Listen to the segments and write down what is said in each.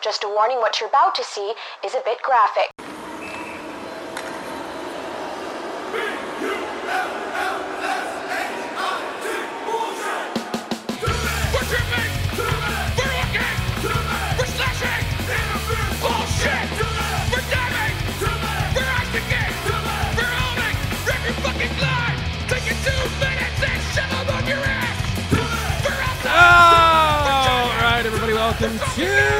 Just a warning what you're about to see is a bit graphic. Welcome to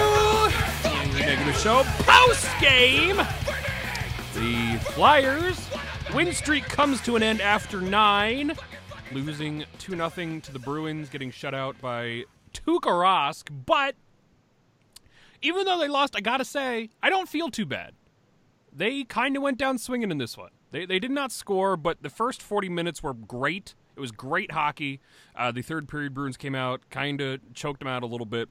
Show post game. The Flyers win streak comes to an end after nine, losing two 0 to the Bruins, getting shut out by Tuukka Rask. But even though they lost, I gotta say I don't feel too bad. They kind of went down swinging in this one. They they did not score, but the first forty minutes were great. It was great hockey. Uh, the third period Bruins came out, kind of choked them out a little bit,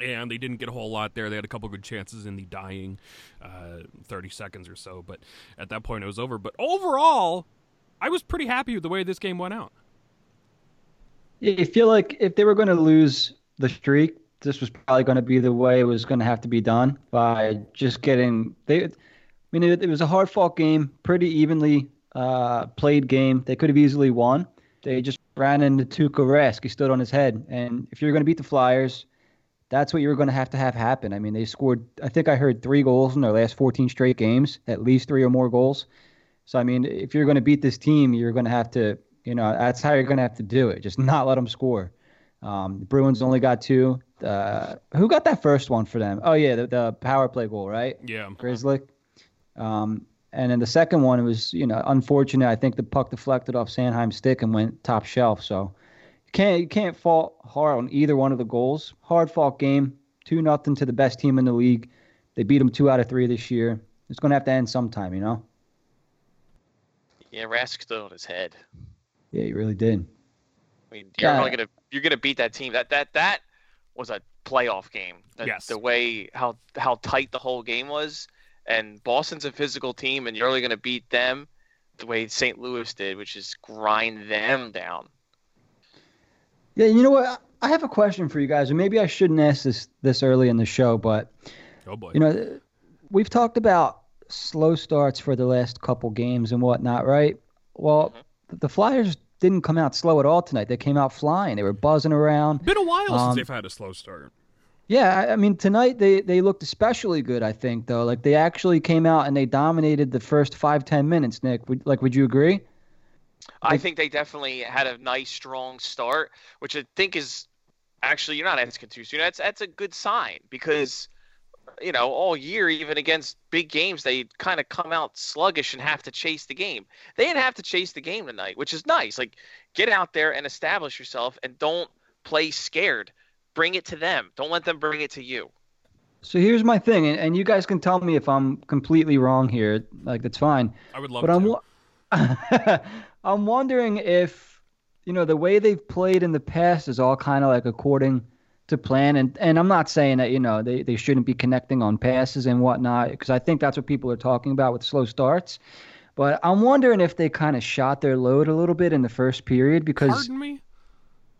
and they didn't get a whole lot there. They had a couple good chances in the dying uh, 30 seconds or so, but at that point it was over. But overall, I was pretty happy with the way this game went out. You feel like if they were going to lose the streak, this was probably going to be the way it was going to have to be done by just getting they. I mean, it, it was a hard fought game, pretty evenly uh, played game. They could have easily won. They just ran into Tuukka Rask. He stood on his head. And if you're going to beat the Flyers, that's what you're going to have to have happen. I mean, they scored, I think I heard three goals in their last 14 straight games, at least three or more goals. So, I mean, if you're going to beat this team, you're going to have to, you know, that's how you're going to have to do it. Just not let them score. Um, the Bruins only got two. Uh, who got that first one for them? Oh, yeah, the, the power play goal, right? Yeah. Grizzly. Um, and then the second one, it was you know unfortunate. I think the puck deflected off Sanheim's stick and went top shelf. So can't you can't fault hard on either one of the goals. Hard fought game, two nothing to the best team in the league. They beat them two out of three this year. It's going to have to end sometime, you know. Yeah, Rask stood on his head. Yeah, he really did. I mean, you're Yeah. only gonna you're gonna beat that team. That that that was a playoff game. The, Yes. The way how how tight the whole game was, and Boston's a physical team, and you're only gonna beat them the way St. Louis did, which is grind them down. Yeah, you know what? I have a question for you guys, and maybe I shouldn't ask this this early in the show, but Oh, boy. you know, we've talked about slow starts for the last couple games and whatnot, right? Well, the Flyers didn't come out slow at all tonight. They came out flying. They were buzzing around. Been a while Um, since they've had a slow start. Yeah, I- I mean tonight they they looked especially good. I think though, like they actually came out and they dominated the first five ten minutes. Nick, would, like, would you agree? I think they definitely had a nice, strong start, which I think is actually you're not asking too soon. That's that's a good sign because you know all year, even against big games, they kind of come out sluggish and have to chase the game. They didn't have to chase the game tonight, which is nice. Like get out there and establish yourself, and don't play scared. Bring it to them. Don't let them bring it to you. So here's my thing, and, and you guys can tell me if I'm completely wrong here. Like that's fine. I would love But to. I'm wa- I'm wondering if you know the way they've played in the past is all kind of like according to plan, and and I'm not saying that you know they, they shouldn't be connecting on passes and whatnot because I think that's what people are talking about with slow starts. But I'm wondering if they kind of shot their load a little bit in the first period because Pardon me?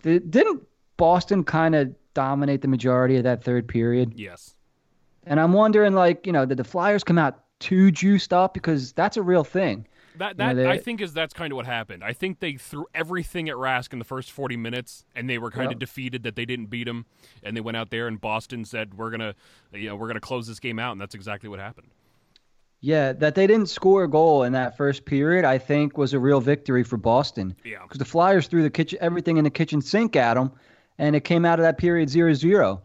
the, didn't Boston kind of dominate the majority of that third period? Yes. And I'm wondering like you know did the Flyers come out too juiced up because that's a real thing. That You know, that they- I think is that's kind of what happened. I think they threw everything at Rask in the first 40 minutes, and they were kind of defeated that they didn't beat him. And they went out there, and Boston said, "We're gonna, you know, we're gonna close this game out," and that's exactly what happened. Yeah, that they didn't score a goal in that first period, I think, was a real victory for Boston. Yeah. Because the Flyers threw the kitchen, everything in the kitchen sink at them, and it came out of that period 0-0.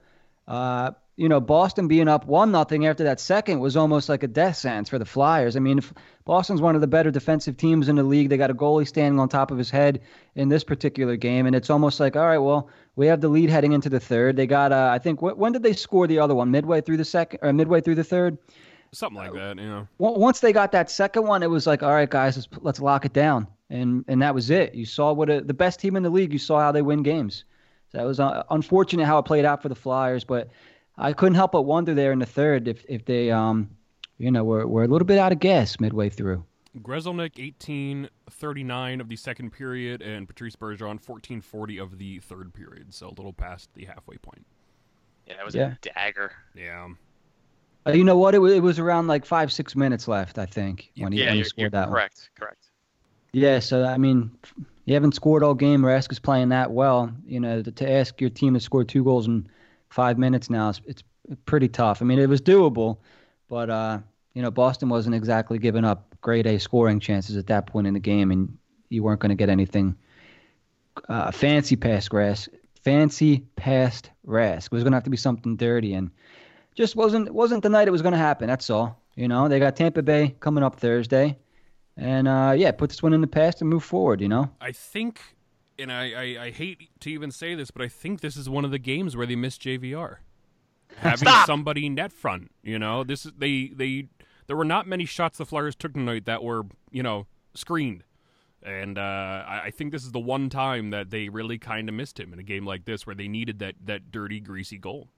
Uh, you know, Boston being up one nothing after that second was almost like a death sentence for the Flyers. I mean, if Boston's one of the better defensive teams in the league. They got a goalie standing on top of his head in this particular game, and it's almost like, all right, well, we have the lead heading into the third. They got, uh, I think, wh- when did they score the other one? Midway through the second, or midway through the third? Something like that, you know. Wa- once they got that second one, it was like, all right, guys, let's let's lock it down, and and that was it. You saw what a, the best team in the league. You saw how they win games. So it was uh, unfortunate how it played out for the Flyers, but I couldn't help but wonder there in the third if if they um, you know, were were a little bit out of gas midway through. Grzelcyk 1839 of the second period, and Patrice Bergeron 1440 of the third period. So a little past the halfway point. Yeah, that was Yeah. a dagger. Yeah. Uh, you know what? It was, it was around like five, six minutes left, I think, when he, yeah, when he you're, scored you're that one. correct. Correct. Yeah, so I mean, you haven't scored all game. Rask is playing that well. You know, to, to ask your team to score two goals in five minutes now, is it's pretty tough. I mean, it was doable, but uh, you know, Boston wasn't exactly giving up grade A scoring chances at that point in the game, and you weren't going to get anything uh, fancy past Rask. Fancy past Rask. It was going to have to be something dirty, and just wasn't wasn't the night it was going to happen. That's all. You know, they got Tampa Bay coming up Thursday. And uh, yeah, put this one in the past and move forward. You know. I think, and I, I, I hate to even say this, but I think this is one of the games where they missed JVR. Having Stop! somebody net front, you know, this is they they there were not many shots the Flyers took tonight that were you know screened, and uh, I, I think this is the one time that they really kind of missed him in a game like this where they needed that that dirty, greasy goal.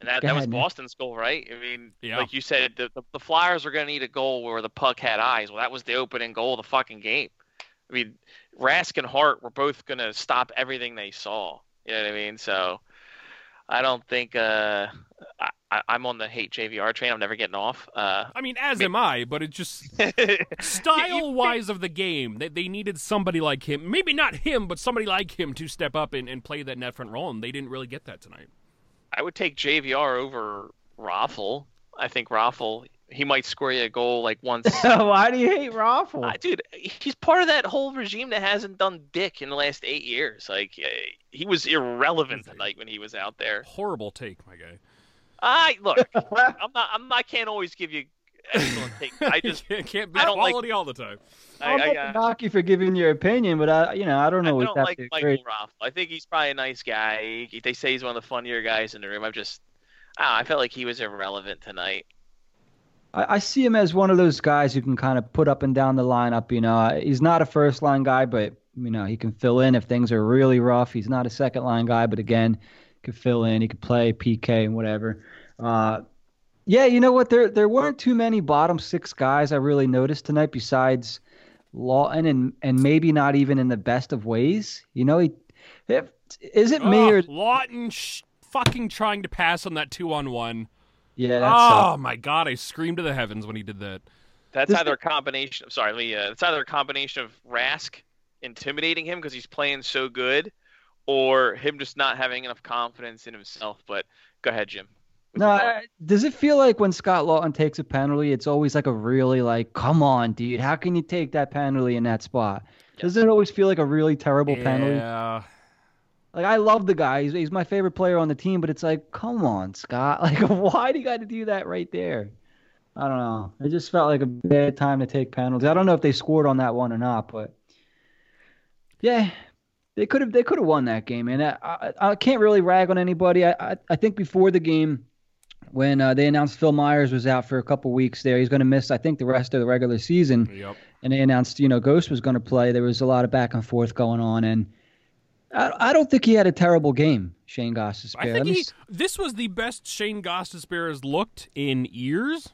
And that, Go that was ahead, man. Boston's goal, right? I mean, Yeah. like you said, the, the, the Flyers are going to need a goal where the puck had eyes. Well, that was the opening goal of the fucking game. I mean, Rask and Hart were both going to stop everything they saw. You know what I mean? So I don't think uh, I, I'm on the hate JVR train. I'm never getting off. Uh, I mean, as am I, but it just style wise of the game, they, they needed somebody like him. Maybe not him, but somebody like him to step up and, and play that net front role, and they didn't really get that tonight. I would take JVR over Raffl. I think Raffl, he might score you a goal like once. Why do you hate Raffl? Uh, dude, he's part of that whole regime that hasn't done dick in the last eight years. Like uh, he was irrelevant tonight when he was out there. Horrible take, my guy. I look, I'm not, I'm not, I can't always give you excellent take. I just, can't, can't be I don't like- quality all the time. I, I'm I, not uh, knock you for giving your opinion, but I, you know, I don't I don't have like to Michael agree. Raffl. I think he's probably a nice guy. They say he's one of the funnier guys in the room. I'm just, ah, I felt like he was irrelevant tonight. I, I see him as one of those guys who can kind of put up and down the lineup. You know, Uh, he's not a first line guy, but you know he can fill in if things are really rough. He's not a second line guy, but again, can fill in. He could play PK and whatever. Uh, yeah, you know what? There there weren't too many bottom six guys I really noticed tonight besides Laughton and and maybe not even in the best of ways. You know, he if, is it me oh, or Laughton sh- fucking trying to pass on that two on one. Yeah? That's Oh my god, I screamed to the heavens when he did that. That's This- either a combination. Of, Sorry, let me. Uh, it's either a combination of Rask intimidating him because he's playing so good, or him just not having enough confidence in himself. But go ahead, Jim. No. I- does it feel like when Scott Laughton takes a penalty, it's always like a really like, come on, dude, how can you take that penalty in that spot? Doesn't it always feel like a really terrible penalty? Yeah. Like I love the guy, he's, he's my favorite player on the team, but it's like, come on, Scott, like why do you got to do that right there? I don't know. It just felt like a bad time to take penalties. I don't know if they scored on that one or not, but yeah, they could have they could have won that game, and I, I, I can't really rag on anybody. I, I I think before the game, when uh, they announced Phil Myers was out for a couple weeks there, he's going to miss I think the rest of the regular season, Yep. and they announced you know Ghost was going to play. There was a lot of back and forth going on, and I, I don't think he had a terrible game, Shane Goss. I think he, this was the best Shane Gostisbehere has looked in years.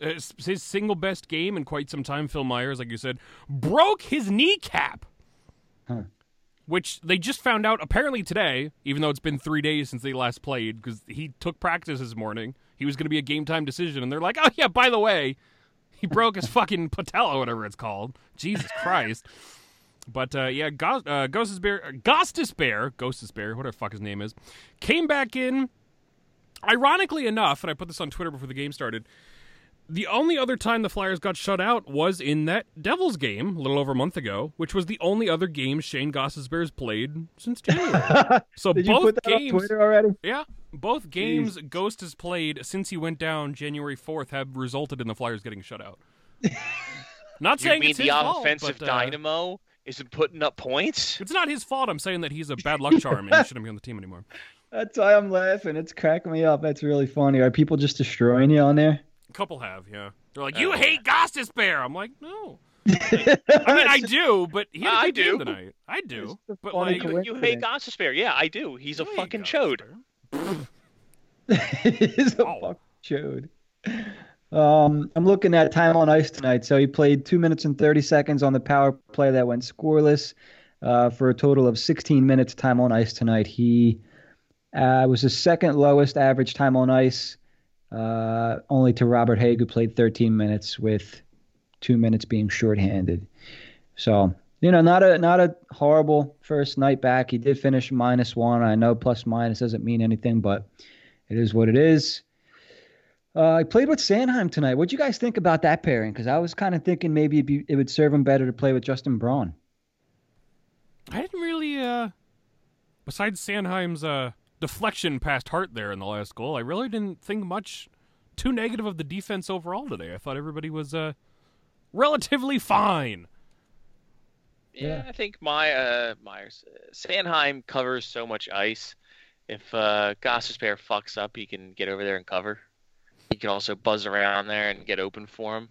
Uh, his single best game in quite some time. Phil Myers, like you said, broke his kneecap, Huh. which they just found out apparently today. Even though it's been three days since they last played, because he took practice this morning. He was going to be a game time decision, and they're like, "Oh yeah, by the way, he broke his fucking patella, whatever it's called." Jesus Christ. But uh, yeah, Ghost, uh, Ghost's Bear, Ghostus Bear, Ghost's Bear, whatever the fuck his name is, came back in. Ironically enough, and I put this on Twitter before the game started, the only other time the Flyers got shut out was in that Devils game a little over a month ago, which was the only other game Shane Goss's Bears played since January. so Did you both put that games, on Twitter already? yeah, both games Ghost has played since he went down January fourth have resulted in the Flyers getting shut out. Not You saying mean it's the his fault, offensive but, uh, dynamo isn't putting up points? It's not his fault. I'm saying that he's a bad luck charm and he shouldn't be on the team anymore. That's why I'm laughing. It's cracking me up. That's really funny. Are people just destroying you on there? A couple have, yeah. They're like, Oh. you hate Gostisbehere. I'm like, no. I mean, I do, but he had a I good game do. tonight. I do, but funny like, You, you hate Gostisbehere. Yeah, I do. He's a you hate fucking Gostis chode. He's a Wow. fucking chode. Um, I'm looking at time on ice tonight. So he played two minutes and 30 seconds on the power play that went scoreless uh, for a total of 16 minutes time on ice tonight. He Uh, was the second lowest average time on ice, uh, only to Robert Hägg, who played 13 minutes with two minutes being shorthanded. So you know, not a not a horrible first night back. He did finish minus one. I know plus minus doesn't mean anything, but it is what it is. Uh, I played with Sanheim tonight. What'd you guys think about that pairing? Because I was kind of thinking maybe be, it would serve him better to play with Justin Braun. I didn't really, uh, besides Sanheim's uh, deflection past Hart there in the last goal, I really didn't think much too negative of the defense overall today. I thought everybody was uh, relatively fine. Yeah, Yeah. I think my uh, Myers Sanheim covers so much ice. If uh, Gostisbehere fucks up, he can get over there and cover. He can also buzz around there and get open for him.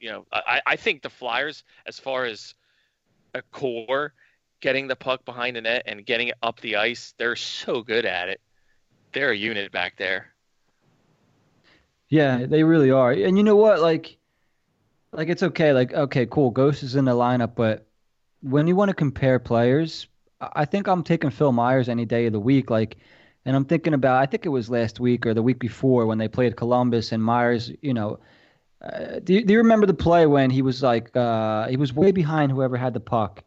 You know, I, I think the Flyers, as far as a core, getting the puck behind the net and getting it up the ice, they're so good at it. They're a unit back there. Yeah, they really are. And you know what? Like, like it's okay. Like, okay, cool. Ghost is in the lineup, but when you want to compare players, I think I'm taking Phil Myers any day of the week. Like, and I'm thinking about. I think it was last week or the week before when they played Columbus and Myers. You know, uh, do you, do you remember the play when he was like uh, he was way behind whoever had the puck,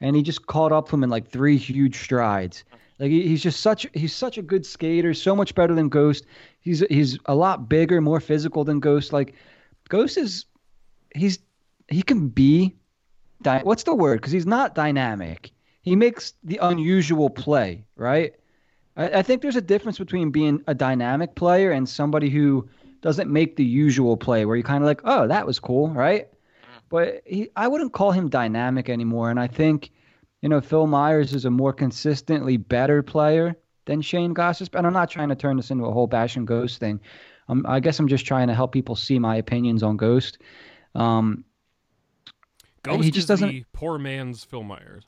and he just caught up to him in like three huge strides. Like he, he's just such he's such a good skater, so much better than Ghost. He's he's a lot bigger, more physical than Ghost. Like Ghost is he's he can be dy- what's the word? Because he's not dynamic. He makes the unusual play, right? I, I think there's a difference between being a dynamic player and somebody who doesn't make the usual play, where you're kind of like, oh, that was cool, right? But he, I wouldn't call him dynamic anymore, and I think, you know, Phil Myers is a more consistently better player than Shane Goss. And I'm not trying to turn this into a whole bash and Ghost thing. Um, I guess I'm just trying to help people see my opinions on Ghost. Um, Ghost He just is doesn't- the poor man's Phil Myers.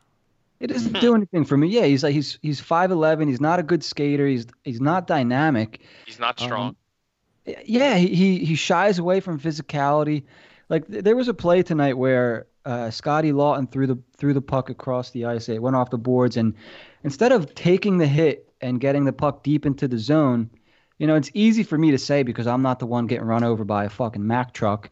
It doesn't do anything for me. Yeah, he's like he's he's five eleven. He's not a good skater. He's he's not dynamic. He's not strong. Um, Yeah, he he, he shies away from physicality. Like th- there was a play tonight where uh, Scotty Laughton threw the threw the puck across the ice. It went off the boards, and instead of taking the hit and getting the puck deep into the zone, you know, it's easy for me to say because I'm not the one getting run over by a fucking Mack truck.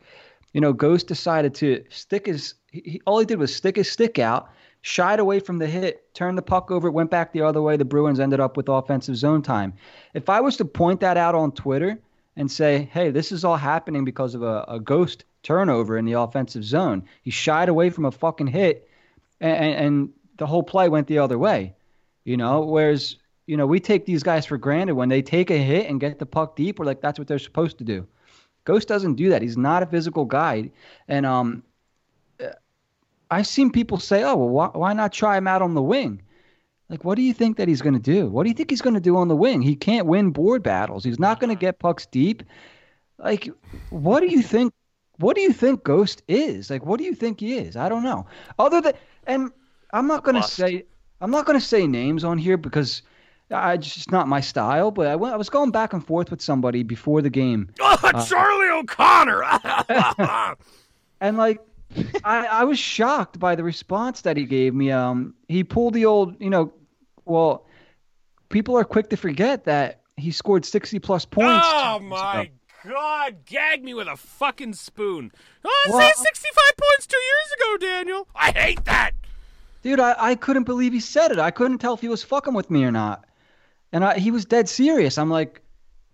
You know, Ghost decided to stick his. He, he- all he did was stick his stick out, shied away from the hit, turned the puck over, went back the other way. The Bruins ended up with offensive zone time. If I was to point that out on Twitter and say, hey, this is all happening because of a, a Ghost turnover in the offensive zone, he shied away from a fucking hit, and, and the whole play went the other way. You know, whereas you know we take these guys for granted when they take a hit and get the puck deep. We're like, that's what they're supposed to do. Ghost doesn't do that. He's not a physical guy, and um, I've seen people say, "Oh, well, why, why not try him out on the wing?" Like, what do you think that he's going to do? What do you think he's going to do on the wing? He can't win board battles. He's not going to get pucks deep. Like, what do you think? What do you think Ghost is? Like, what do you think he is? I don't know. Other than, and I'm not going to say, I'm not going to say names on here because I it's just not my style. But I went, I was going back and forth with somebody before the game, Oh, uh, Charlie O'Connor! and like I, I was shocked by the response that he gave me. Um, he pulled the old, you know, well, people are quick to forget that he scored 60 plus points. Oh, my ago. God! Gag me with a fucking spoon. Oh, I Well- said 65 points two years ago, Daniel. I hate that. Dude, I, I couldn't believe he said it. I couldn't tell if he was fucking with me or not. And I, he was dead serious. I'm like,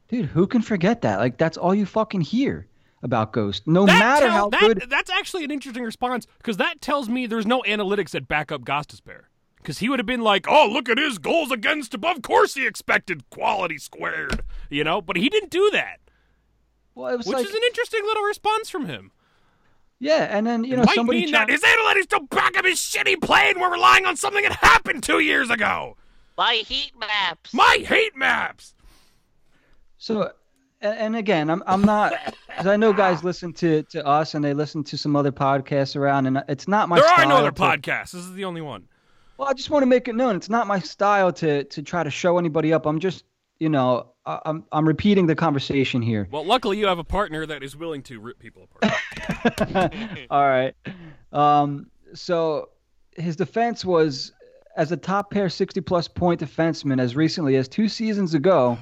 dude, who can forget that? Like, that's all you fucking hear about Ghost. No That matter tell- how that- good. That's actually an interesting response because that tells me there's no analytics that back up Gostisbehere. Because he would have been like, "Oh, look at his goals against above. Of course, he expected quality squared." You know, but he didn't do that, Well, it was which like, is an interesting little response from him. yeah, and then, you know, Might somebody. mean chi- that his analytics don't back up his shitty play, and we're relying on something that happened two years ago. My heat maps. My hate maps. So, and, and again, I'm I'm not because I know guys listen to to us and they listen to some other podcasts around, and it's not my. Style. There are no other to- podcasts. This is the only one. Well, I just want to make it known it's not my style to to try to show anybody up. I'm just, you know, I, I'm I'm repeating the conversation here. Well, luckily you have a partner that is willing to rip people apart. All right. Um, so his defense was as a top pair 60 plus point defenseman as recently as two seasons ago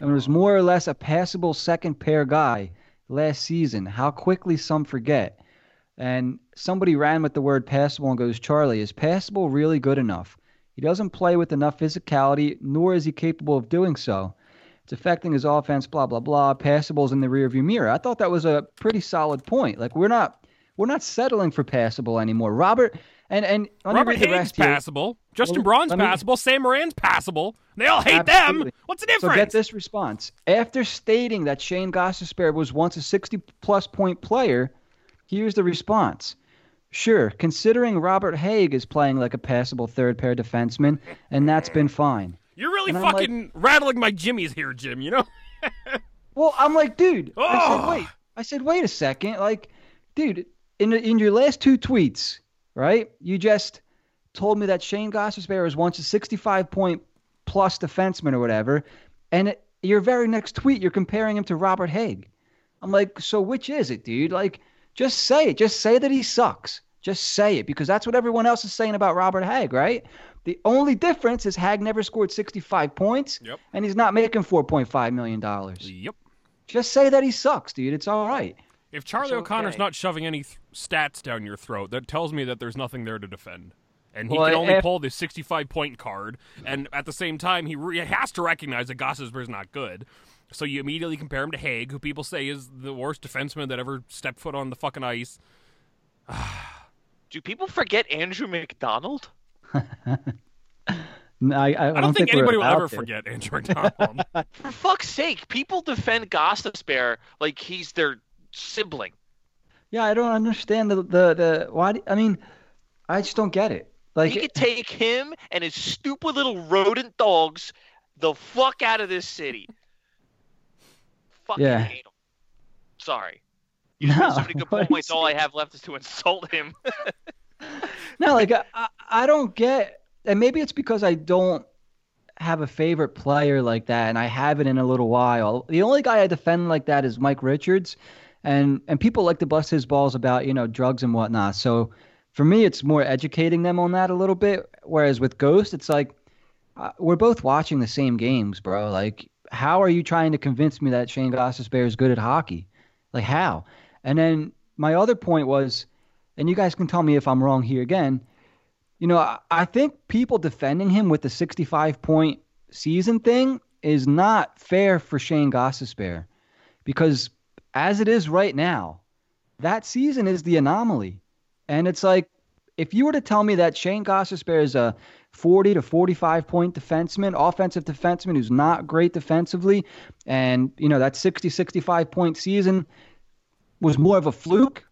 and was more or less a passable second pair guy last season. How quickly some forget. And somebody ran with the word passable and goes, Charlie, is passable really good enough? He doesn't play with enough physicality, nor is he capable of doing so. It's affecting his offense, blah, blah, blah. Passables in the rearview mirror. I thought that was a pretty solid point. Like we're not we're not settling for passable anymore. Robert and and let me Robert read Hägg's here. passable. Justin Well, Braun's me- passable. Sam Morin's passable. They all hate Absolutely. them. What's the difference? So get this response. After stating that Shane Gostisbehere was once a 60 plus point player, here's the response. Sure, considering Robert Hägg is playing like a passable third pair defenseman, and that's been fine. You're really And I'm like- fucking rattling my jimmies here, Jim. You know? Well, I'm like, dude. I Oh. said, wait. I said, wait a second. Like, dude, in in your last two tweets, right? You just told me that Shane Gostisbehere was once a 65 point plus defenseman or whatever, and it, your very next tweet, you're comparing him to Robert Hägg. I'm like, so which is it, dude? Like, just say it. Just say that he sucks. Just say it because that's what everyone else is saying about Robert Hägg, right? The only difference is Hägg never scored 65 points, Yep. and he's not making 4.5 million dollars. Yep. Just say that he sucks, dude. It's all right. If Charlie It's O'Connor's not shoving any th- stats down your throat, that tells me that there's nothing there to defend. And he Well, can only if- pull the 65 point card. And at the same time, he re- has to recognize that Gostisbehere's not good. So you immediately compare him to Hägg, who people say is the worst defenseman that ever stepped foot on the fucking ice. Do people forget Andrew McDonald? I don't, think, we're anybody will ever to. forget Andrew McDonald. For fuck's sake, people defend Gostisbehere like he's their sibling. Yeah, I don't understand the the, the why. do- I mean, I just don't get it. Like, He could take him and his stupid little rodent dogs the fuck out of this city. Fucking Yeah. hate him. Sorry. You made so many good points. All I have left is to insult him. no, like I, I- I don't get, and maybe it's because I don't have a favorite player like that, and I haven't in a little while. The only guy I defend like that is Mike Richards, and and people like to bust his balls about you know drugs and whatnot. So for me, it's more educating them on that a little bit. Whereas with Ghost, it's like uh, we're both watching the same games, bro. Like, how are you trying to convince me that Shane Gostisbehere is good at hockey? Like, how? And then my other point was, and you guys can tell me if I'm wrong here again. You know, I, I think people defending him with the 65 point season thing is not fair for Shane Gostisbehere because as it is right now, that season is the anomaly. And it's like, if you were to tell me that Shane Gostisbehere is a 40 to 45 point defenseman, offensive defenseman who's not great defensively, and, you know, that 60, 65 point season was more of a fluke,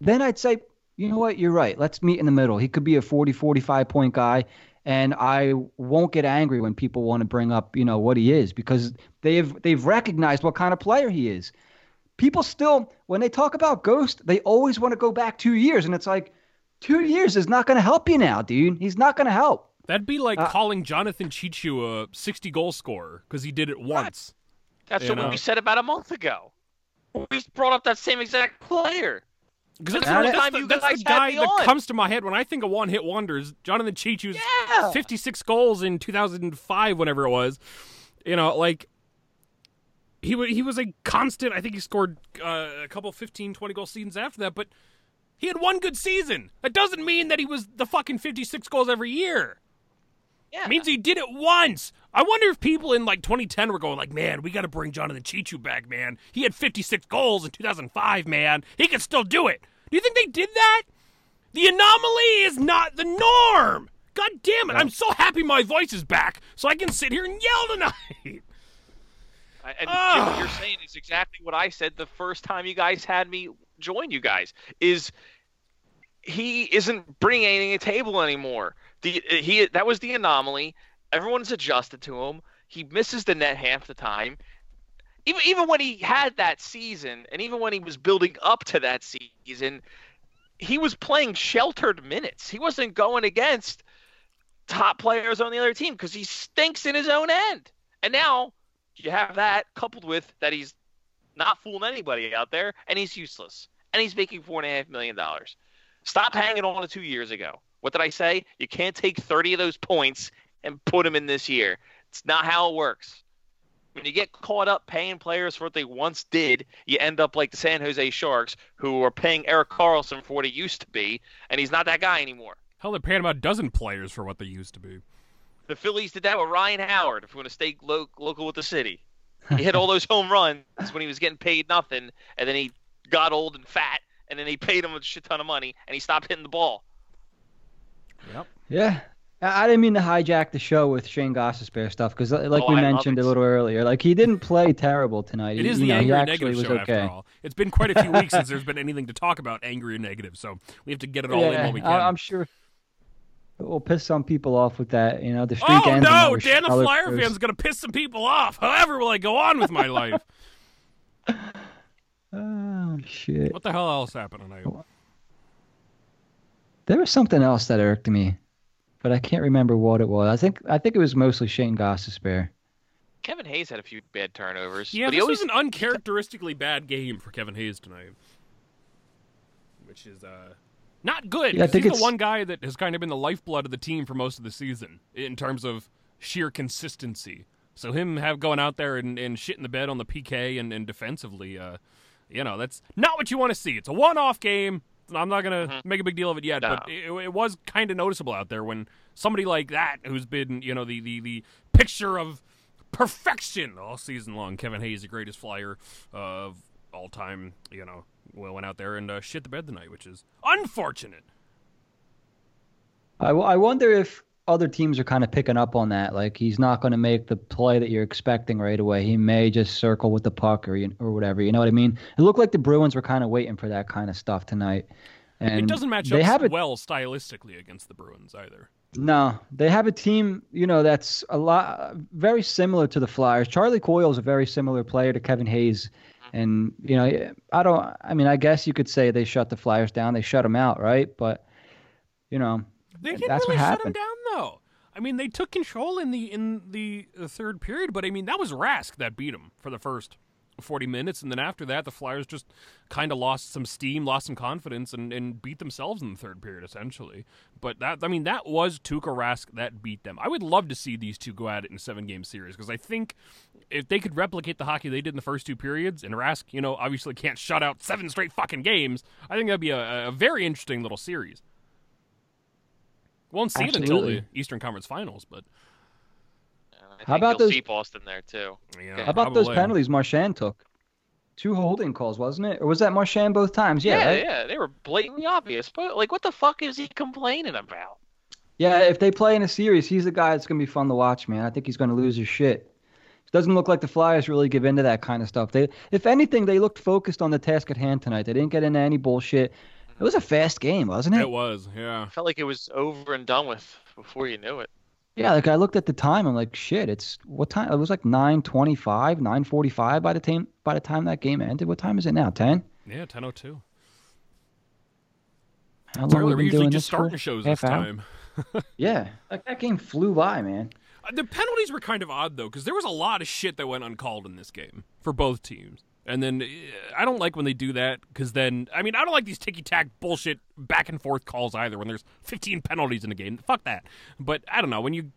then I'd say, you know what, you're right. Let's meet in the middle. He could be a 40, 45 point guy. And I won't get angry when people want to bring up, you know, what he is because they've they've recognized what kind of player he is. People still, when they talk about Ghost, they always want to go back two years, and it's like, two years is not going to help you now, dude. He's not going to help. That'd be like Uh, calling Jonathan Cheechoo a 60 goal scorer because he did it once. That's what know? we said about a month ago. We brought up that same exact player. Because that's, That's the, the that's time the- that's the guy that on. comes to my head when I think of one hit wonders. Jonathan Cheechoo's Yeah. 56 goals in 2005, whenever it was. You know, like he wa he was a constant. I think he scored uh, a couple 15, 20 goal seasons after that, but he had one good season. That doesn't mean that he was the fucking 56 goals every year. Yeah. It means he did it once. I wonder if people in like 2010 were going like, "Man, we got to bring Jonathan Cheechoo back, man. He had 56 goals in 2005, man. He can still do it." Do you think they did that? The anomaly is not the norm. God damn it! I'm so happy my voice is back, so I can sit here and yell tonight. And Ah. Jim, what you're saying is exactly what I said the first time you guys had me join you guys. Is he isn't bringing anything to the table anymore. The he that was the anomaly. Everyone's adjusted to him. He misses the net half the time. Even even when he had that season, and even when he was building up to that season, he was playing sheltered minutes. He wasn't going against top players on the other team because he stinks in his own end. And now you have that coupled with that he's not fooling anybody out there, and he's useless, and he's making four and a half million dollars. Stop hanging on to two years ago. What did I say? You can't take 30 of those points and put them in this year. It's not how it works. When you get caught up paying players for what they once did, you end up like the San Jose Sharks, who are paying Erik Karlsson for what he used to be, and he's not that guy anymore. Hell, they're paying about a dozen players for what they used to be. The Phillies did that with Ryan Howard, if we want to stay lo- local with the city. He hit all those home runs when he was getting paid nothing, and then he got old and fat, and then they paid him a shit ton of money, and he stopped hitting the ball. Yep. Yeah. I I didn't mean to hijack the show with Shane Gostisbehere stuff because, like Oh, we I mentioned a little earlier, like he didn't play terrible tonight. It He- is you the know, angry he actually negative was show okay. after all. It's been quite a few weeks since there's been anything to talk about angry or negative, so we have to get it all in while we can. I, am sure it will piss some people off with that. You know, the streak oh ends. and no, we're Dan the Flyer coders. fan's gonna piss some people off. However, will I go on with my life? Oh shit! what the hell else happened tonight? There was something else that irked me, but I can't remember what it was. I think I think it was mostly Shane Gostisbehere. Kevin Hayes had a few bad turnovers, Yeah, but he this always was an uncharacteristically bad game for Kevin Hayes tonight, which is uh not good. Yeah, I 'cause think he's the one guy that has kind of been the lifeblood of the team for most of the season in terms of sheer consistency. So him have going out there and, and shit in the bed on the PK and, and defensively, uh, you know, that's not what you want to see. It's a one-off game. I'm not gonna make a big deal of it yet, but it, it was kind of noticeable out there when somebody like that, who's been, you know, the the, the picture of perfection all season long. Kevin Hayes, the greatest flyer of all time, you know, well, went out there and uh, shit the bed tonight, which is unfortunate. I, w- I wonder if other teams are kind of picking up on that. Like he's not going to make the play that you're expecting right away. He may just circle with the puck or or whatever. You know what I mean? It looked like the Bruins were kind of waiting for that kind of stuff tonight. And it doesn't match they up have well stylistically against the Bruins either. No, they have a team, you know, that's a lot very similar to the Flyers. Charlie Coyle is a very similar player to Kevin Hayes, and you know, I don't. I mean, I guess you could say they shut the Flyers down. They shut them out, right? But you know, They didn't that's really what shut happened. him down though. I mean, they took control in the in the, the third period, but I mean that was Rask that beat them for the first forty minutes, and then after that, the Flyers just kind of lost some steam, lost some confidence, and, and beat themselves in the third period essentially. But that I mean that was Tuukka Rask that beat them. I would love to see these two go at it in a seven game series because I think if they could replicate the hockey they did in the first two periods, and Rask, you know, obviously can't shut out seven straight fucking games, I think that'd be a, a very interesting little series. Won't see it until the Eastern Conference Finals, but I How about you'll those- see Boston there too. yeah, how about those penalties Marchand took? Two holding calls, wasn't it? Or was that Marchand both times? Yeah, Yeah, right? yeah, they were blatantly obvious. But like, what the fuck is he complaining about? Yeah, if they play in a series, he's the guy that's going to be fun to watch, man. I think he's going to lose his shit. It doesn't look like the Flyers really give into that kind of stuff. They, if anything, they looked focused on the task at hand tonight. They didn't get into any bullshit. It was a fast game, wasn't it? It was, yeah. I felt like it was over and done with before you knew it. Yeah, like I looked at the time. I'm like, shit. It's what time? It was like 9:25, 9:45 by the time by the time that game ended. What time is it now? 10. Yeah, 10:02. How long We're usually doing just this for? starting shows this time. Yeah, like that game flew by, man. Uh, The penalties were kind of odd though, because there was a lot of shit that went uncalled in this game for both teams. And then uh, I don't like when they do that because then I mean I don't like these ticky tack bullshit back and forth calls either. When there's 15 penalties in a game, fuck that. But I don't know when you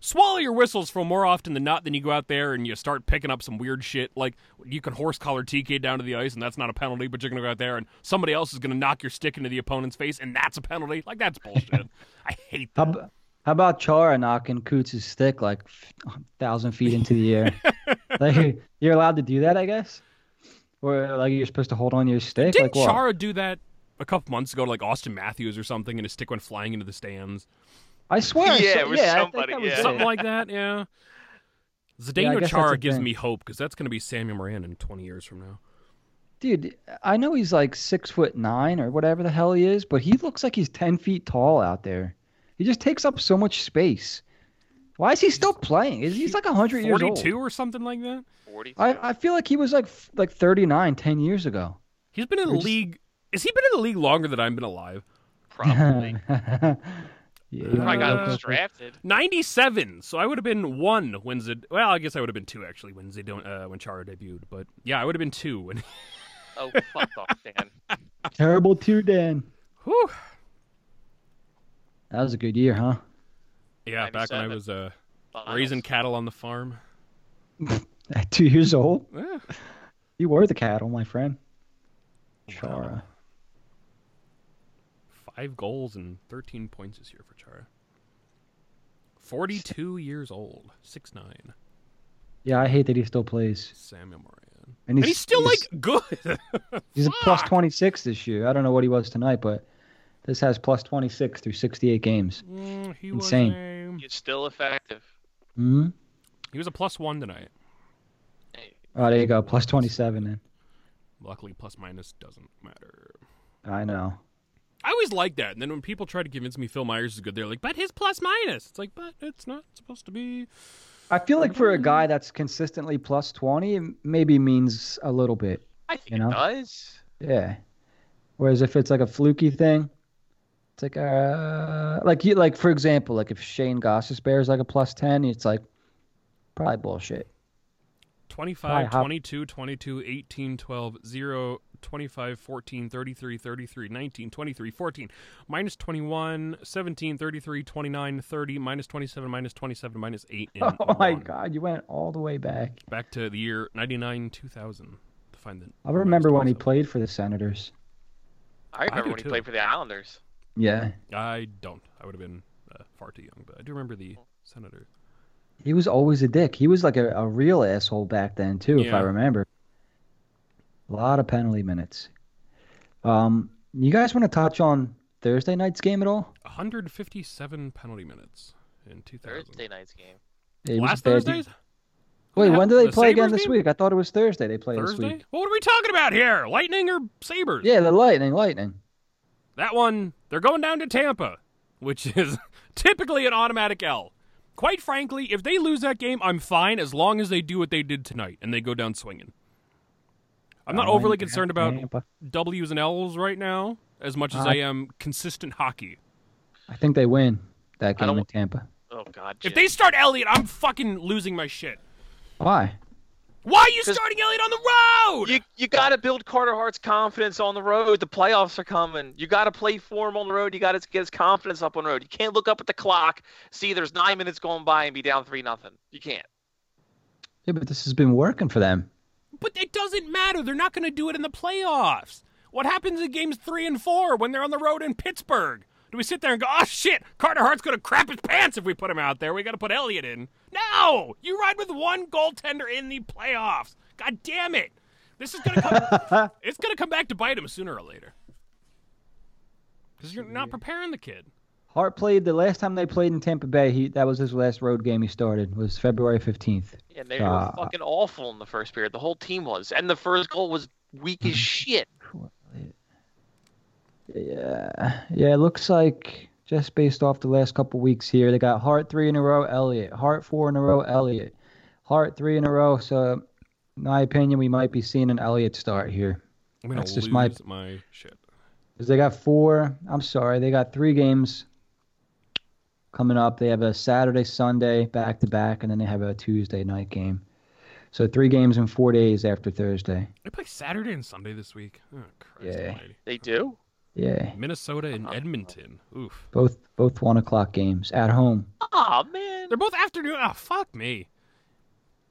swallow your whistles for more often than not, then you go out there and you start picking up some weird shit. Like you can horse collar TK down to the ice and that's not a penalty, but you're gonna go out there and somebody else is gonna knock your stick into the opponent's face and that's a penalty. Like that's bullshit. I hate How, that. ab- how about Chara knocking Coots' stick like a thousand feet into the air? like you're allowed to do that, I guess, or like you're supposed to hold on your stick. Didn't like what? Chara do that a couple months ago to like Auston Matthews or something, and his stick went flying into the stands? I swear. I Yeah, saw- it was yeah, I think somebody, that was yeah. Something like that, yeah. Yeah, Zdeno guess Chara gives thing. me hope because that's going to be Samuel Morin in 20 years from now. Dude, I know he's like six foot nine or whatever the hell he is, but he looks like he's ten feet tall out there. He just takes up so much space. Why is he still playing? Is he's like hundred years old? 42 or something like that. Forty. I, I feel like he was like like 39 10 years ago. He's been in the just- league. Has he been in the league longer than I've been alive? probably. yeah, He probably got Uh, drafted. 97. So I would have been one when Zid. Well, I guess I would have been two actually when Zdeno, uh, when Chara debuted. But yeah, I would have been two when. Oh fuck off, Dan. terrible too, Dan. Whew. That was a good year, huh? Yeah, back when I was uh, raising cattle on the farm. At two years old, Eh, you were the cattle, my friend. Chara. five goals and 13 points this year for Chara. 42 years old, six nine. Yeah, I hate that he still plays. Samuel Morin. And And he's still like good. he's a 26 this year. I don't know what he was tonight, but this has plus 26 through 68 games. Mm, he Insane. Was a, It's still effective. hmm he was a plus one tonight. Oh, there you go. Plus 27 then. Luckily, plus minus doesn't matter. I know. I always like that. And then when people try to convince me Phil Myers is good, they're like, but his plus minus. It's like, but it's not supposed to be. I feel like for a guy that's consistently plus 20, it maybe means a little bit. I think You know? it does. Yeah. Whereas if it's like a fluky thing, it's like uh like you like for example, like if Shane Goss's is like a plus 10, it's like probably bullshit. 25, Hi, how- 22, 22, 18, 12, 0, 25, 14, 33, 33, 19, 23, 14, minus 21, 17, 33, 29, 30, minus 27, minus 27, minus 8. And Oh my one. god, you went all the way back. Back to the year 99, 2000 to find the. I remember when he played for the Senators. I remember do when he played for the Islanders. Yeah. I don't. I would have been uh, far too young, but I do remember the Senator. He was always a dick. He was like a, a real asshole back then too, if I Yeah. remember. A lot of penalty minutes. Um, you guys want to touch on Thursday night's game at all? 157 penalty minutes in 2000. Thursday night's game. It was Last bad. Thursday's? Wait, the when do they the play again Sabres this game? week? I thought it was Thursday they play this Thursday? week. What are we talking about here? Lightning or Sabres? Yeah, the Lightning, Lightning. That one, they're going down to Tampa, which is typically an automatic L. Quite frankly, if they lose that game, I'm fine as long as they do what they did tonight and they go down swinging. I'm not overly concerned about Tampa. W's and L's right now as much as Uh, I am consistent hockey. I think they win that game don't- in Tampa. Oh God. If they start Elliott, I'm fucking losing my shit. Why? Why are you starting Elliott on the road? You you got to build Carter Hart's confidence on the road. The playoffs are coming. You got to play for him on the road. You got to get his confidence up on the road. You can't look up at the clock, see there's nine minutes going by, and be down three nothing. You can't. Yeah, but this has been working for them. But it doesn't matter. They're not going to do it in the playoffs. What happens in games three and four when they're on the road in Pittsburgh? Do we sit there and go, oh shit, Carter Hart's going to crap his pants if we put him out there? We got to put Elliott in. No! You ride with one goaltender in the playoffs. God damn it. This is going to come. it's going to come back to bite him sooner or later. Because you're not preparing the kid. Hart played the last time they played in Tampa Bay. He that was his last road game he started was February fifteenth. And they were uh, fucking awful in the first period. The whole team was, and the first goal was weak as shit. Yeah, yeah. It looks like just based off the last couple weeks here, they got Hart three in a row, Elliott. Hart four in a row, Elliott. Hart three in a row. So, in my opinion, we might be seeing an Elliott start here. I'm going That's to just lose my- my shit. Because they got four. I'm sorry, they got three games coming up. They have a Saturday, Sunday back to back, and then they have a Tuesday night game. So three games in four days after Thursday. They play Saturday and Sunday this week. Oh, Christ Yeah. almighty. They do. Yeah, Minnesota and Edmonton. Oof. both both one o'clock games at home. Oh man. They're both afternoon. Oh, fuck me.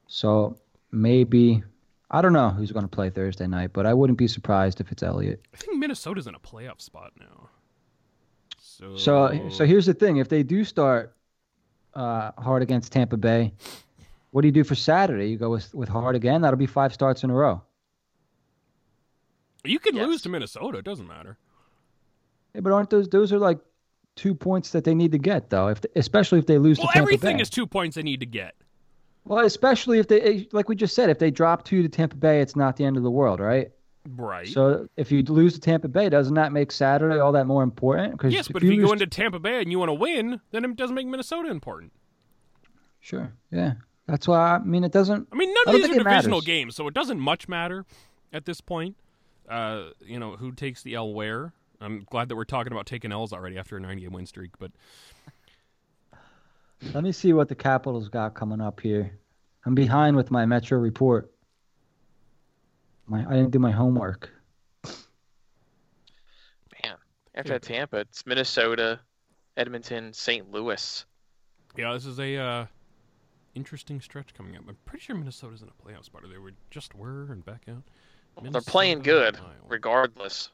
So maybe I don't know who's going to play Thursday night, but I wouldn't be surprised if it's Elliott. I think Minnesota's in a playoff spot now. So, So so here's the thing: if they do start uh, Hart against Tampa Bay, what do you do for Saturday? You go with with Hart again. That'll be five starts in a row. you can Yes. lose to Minnesota. It doesn't matter. Yeah, but aren't those those are like two points that they need to get though? If especially if they lose Well, to Tampa well everything Bay. is two points they need to get. Well, especially if they eh, like we just said, if they drop two to Tampa Bay, it's not the end of the world, right? Right. So if you lose to Tampa Bay, doesn't that make Saturday all that more important? Cause yes, but if you go into Tampa Bay and you want to win, then it doesn't make Minnesota important. sure, yeah, that's why I mean it doesn't. I mean, none of these are divisional games, so it doesn't much matter at this point. Uh, you know, who takes the L where? I'm glad that we're talking about taking L's already after a 90 game win streak, but Let me see what the Capitals got coming up here. I'm behind with my Metro report. My I didn't do my homework. Man. After that Tampa, it's Minnesota, Edmonton, St. Louis. Yeah, this is a uh, interesting stretch coming up. I'm pretty sure Minnesota's in a playoff spot. Or they were just were and back out. They're playing good, Minnesota, Iowa. regardless.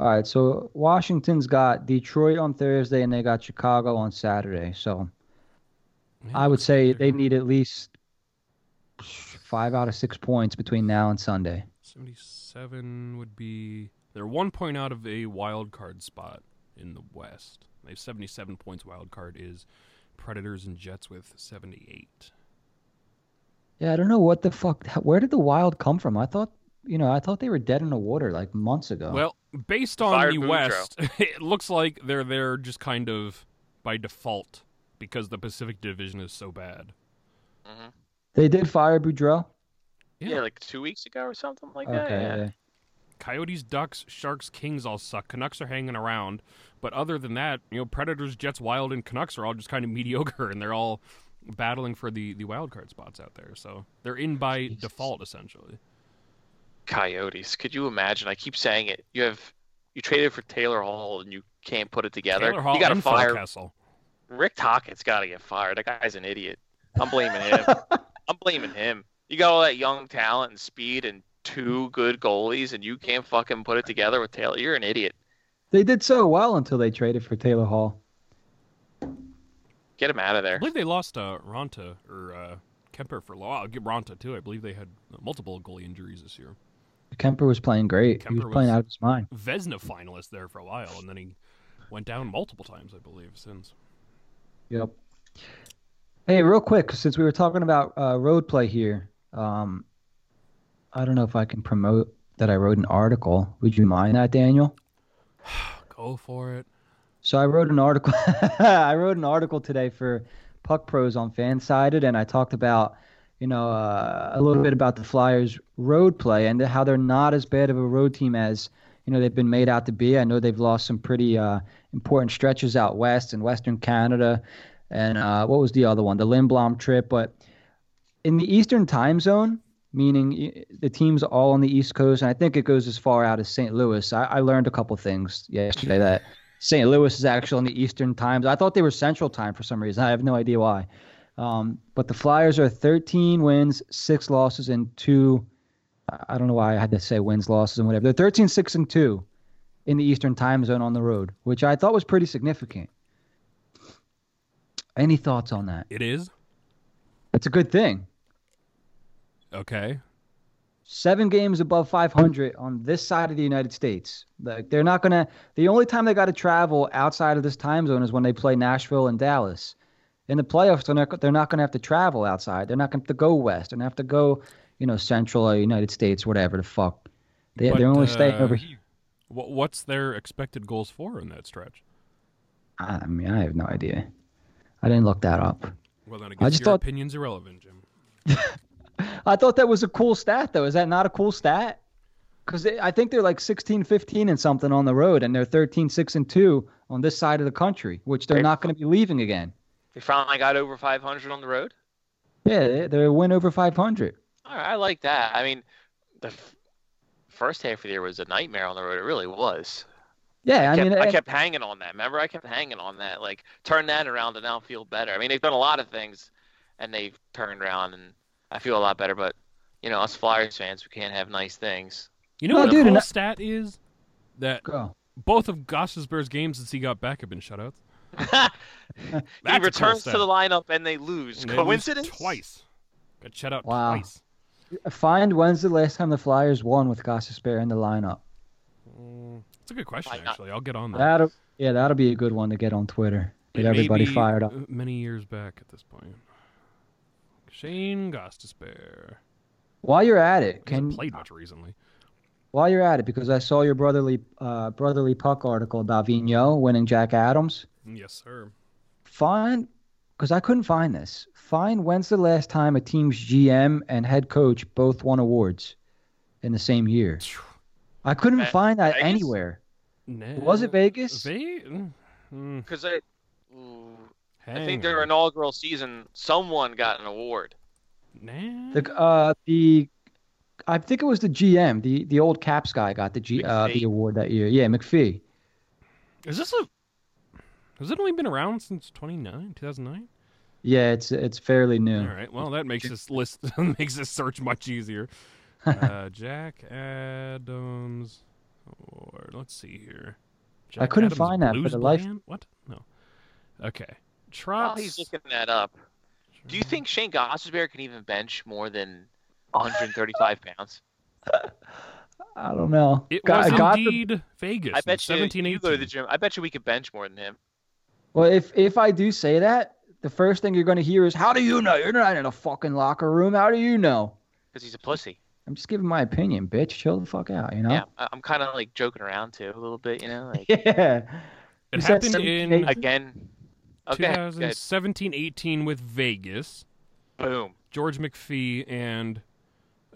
All right, so Washington's got Detroit on Thursday and they got Chicago on Saturday. So I would say they need at least five out of six points between now and Sunday. 77 would be they're one point out of a wild card spot in the West. They have 77 points. Wild card is Predators and Jets with 78. Yeah, I don't know what the fuck. Where did the Wild come from? I thought, you know, I thought they were dead in the water like months ago. Well, based on Fired the Boudreau. West, it looks like they're there just kind of by default because the Pacific Division is so bad. hmm they did fire Boudreau. Yeah. Yeah. like two weeks ago or something like that. Okay. Yeah. yeah. Coyotes, Ducks, Sharks, Kings all suck. Canucks are hanging around, but other than that, you know, Predators, Jets, Wild, and Canucks are all just kind of mediocre, and they're all battling for the the wild card spots out there. So they're in by Jesus. default, essentially. Coyotes. Could you imagine? I keep saying it. You have you traded for Taylor Hall and you can't put it together. Taylor Hall you got to fire Forecastle. Rick Tocchet's got to get fired. That guy's an idiot. I'm blaming him. I'm blaming him. You got all that young talent and speed and two good goalies, and you can't fucking put it together with Taylor. You're an idiot. They did so well until they traded for Taylor Hall. Get him out of there. I there. believe they lost uh, Raanta or uh, Kuemper for a while. I'll give Raanta too. I believe they had multiple goalie injuries this year. Kuemper was playing great. he Kuemper was playing was- out of his mind. Vezina finalist there for a while, and then he went down multiple times, I believe, since. Yep. Hey, real quick, since we were talking about uh, road play here, um, I don't know if I can promote that I wrote an article. Would you mind that, Daniel? Go for it. So I wrote an article. I wrote an article today for Puck Pros on Fansided, and I talked about, you know, uh, a little bit about the Flyers' road play and how they're not as bad of a road team as you know they've been made out to be. I know they've lost some pretty uh, important stretches out west in Western Canada, and uh, what was the other one? The Lindblom trip. But in the Eastern Time Zone, meaning the teams all on the East Coast, and I think it goes as far out as St. Louis. I, I learned a couple things yesterday that St. Louis is actually on the Eastern times. I thought they were Central time for some reason. I have no idea why. Um, but the Flyers are 13 wins, six losses, and two. I- don't know why I had to say wins, losses, and whatever. They're 13, six, and two in the Eastern time zone on the road, which I thought was pretty significant. Any thoughts on that? It is It's a good thing. okay. seven games above 500 on this side of the United States. Like they're not gonna. The only time they got to travel outside of this time zone is when they play Nashville and Dallas. In the playoffs, they're not, they're not gonna have to travel outside. They're not gonna have to go west. They're gonna have to go, you know, Central or United States, whatever the fuck. They, But, they're only staying uh, over here. What, what's their expected goals for in that stretch? I mean, I have no idea. I didn't look that up. Well, then I guess just your thought- opinion's irrelevant, Jim. I thought that was a cool stat, though. Is that not a cool stat? Because I think they're like 16, 15 and something on the road, and they're 13, 6 and 2 on this side of the country, which they're not going to be leaving again. They finally got over 500 on the road. Yeah, they- they're a win over 500. All right, I like that. I mean, the f- first half of the year was a nightmare on the road. It really was. Yeah, I, I, kept, mean, I and- kept hanging on that. Remember, I kept hanging on that. Like, turn that around and now feel better. I mean, they've done a lot of things, and they've turned around, and I feel a lot better. But you know, us Flyers fans, we can't have nice things. You know No, what dude, a and cool I- stat is? That go. both of Gostisbehere's games since he got back have been shutouts. he That's cool returns to the lineup and they lose. And they lose Coincidence? Twice. Got shut out Wow. twice. Find when's the last time the Flyers won with Gostisbehere in the lineup. Mm, It's a good question, Why not? actually. I'll get on that. That'll, yeah, that'll be a good one to get on Twitter. Get It may everybody be, fired up. uh, Many years back at this point. Shane Gostisbehere. While you're at it, He hasn't can played much recently. while you're at it, because I saw your brotherly uh, brotherly puck article about Vigneault winning Jack Adams. Yes, sir. Find, because I couldn't find this. Find when's the last time a team's GM and head coach both won awards in the same year. I couldn't Ve- find that Vegas? anywhere. Nah, Was it Vegas? Ve- mm, Because I, I think their on. inaugural season, someone got an award. Nah. The uh the I think it was the GM, the the old Caps guy got the G uh, the award that year. Yeah, McPhee. Is this a? Has it only been around since 29, 2009? Yeah, it's it's fairly new. All right. Well, that makes this list makes this search much easier. Uh, Jack Adams, or let's see here. I couldn't Adams find that for Blues the life- Band? What? No. Okay. While he's looking that up, do you think Shane Gostisbehere can even bench more than 135 pounds? I don't know. It Got- was got the- indeed Vegas. I bet you, 17, you go to the gym. I bet you we could bench more than him. Well, if if I do say that, the first thing you're going to hear is, "How do you know? You're not in a fucking locker room. How do you know?" Because he's a pussy. I'm just giving my opinion, bitch. Chill the fuck out, you know? Yeah, I- I'm kind of like joking around too a little bit, you know. Like Yeah. It You said happened 17, in 18? again. Okay, good. 2017 18 with Vegas. Boom. George McPhee and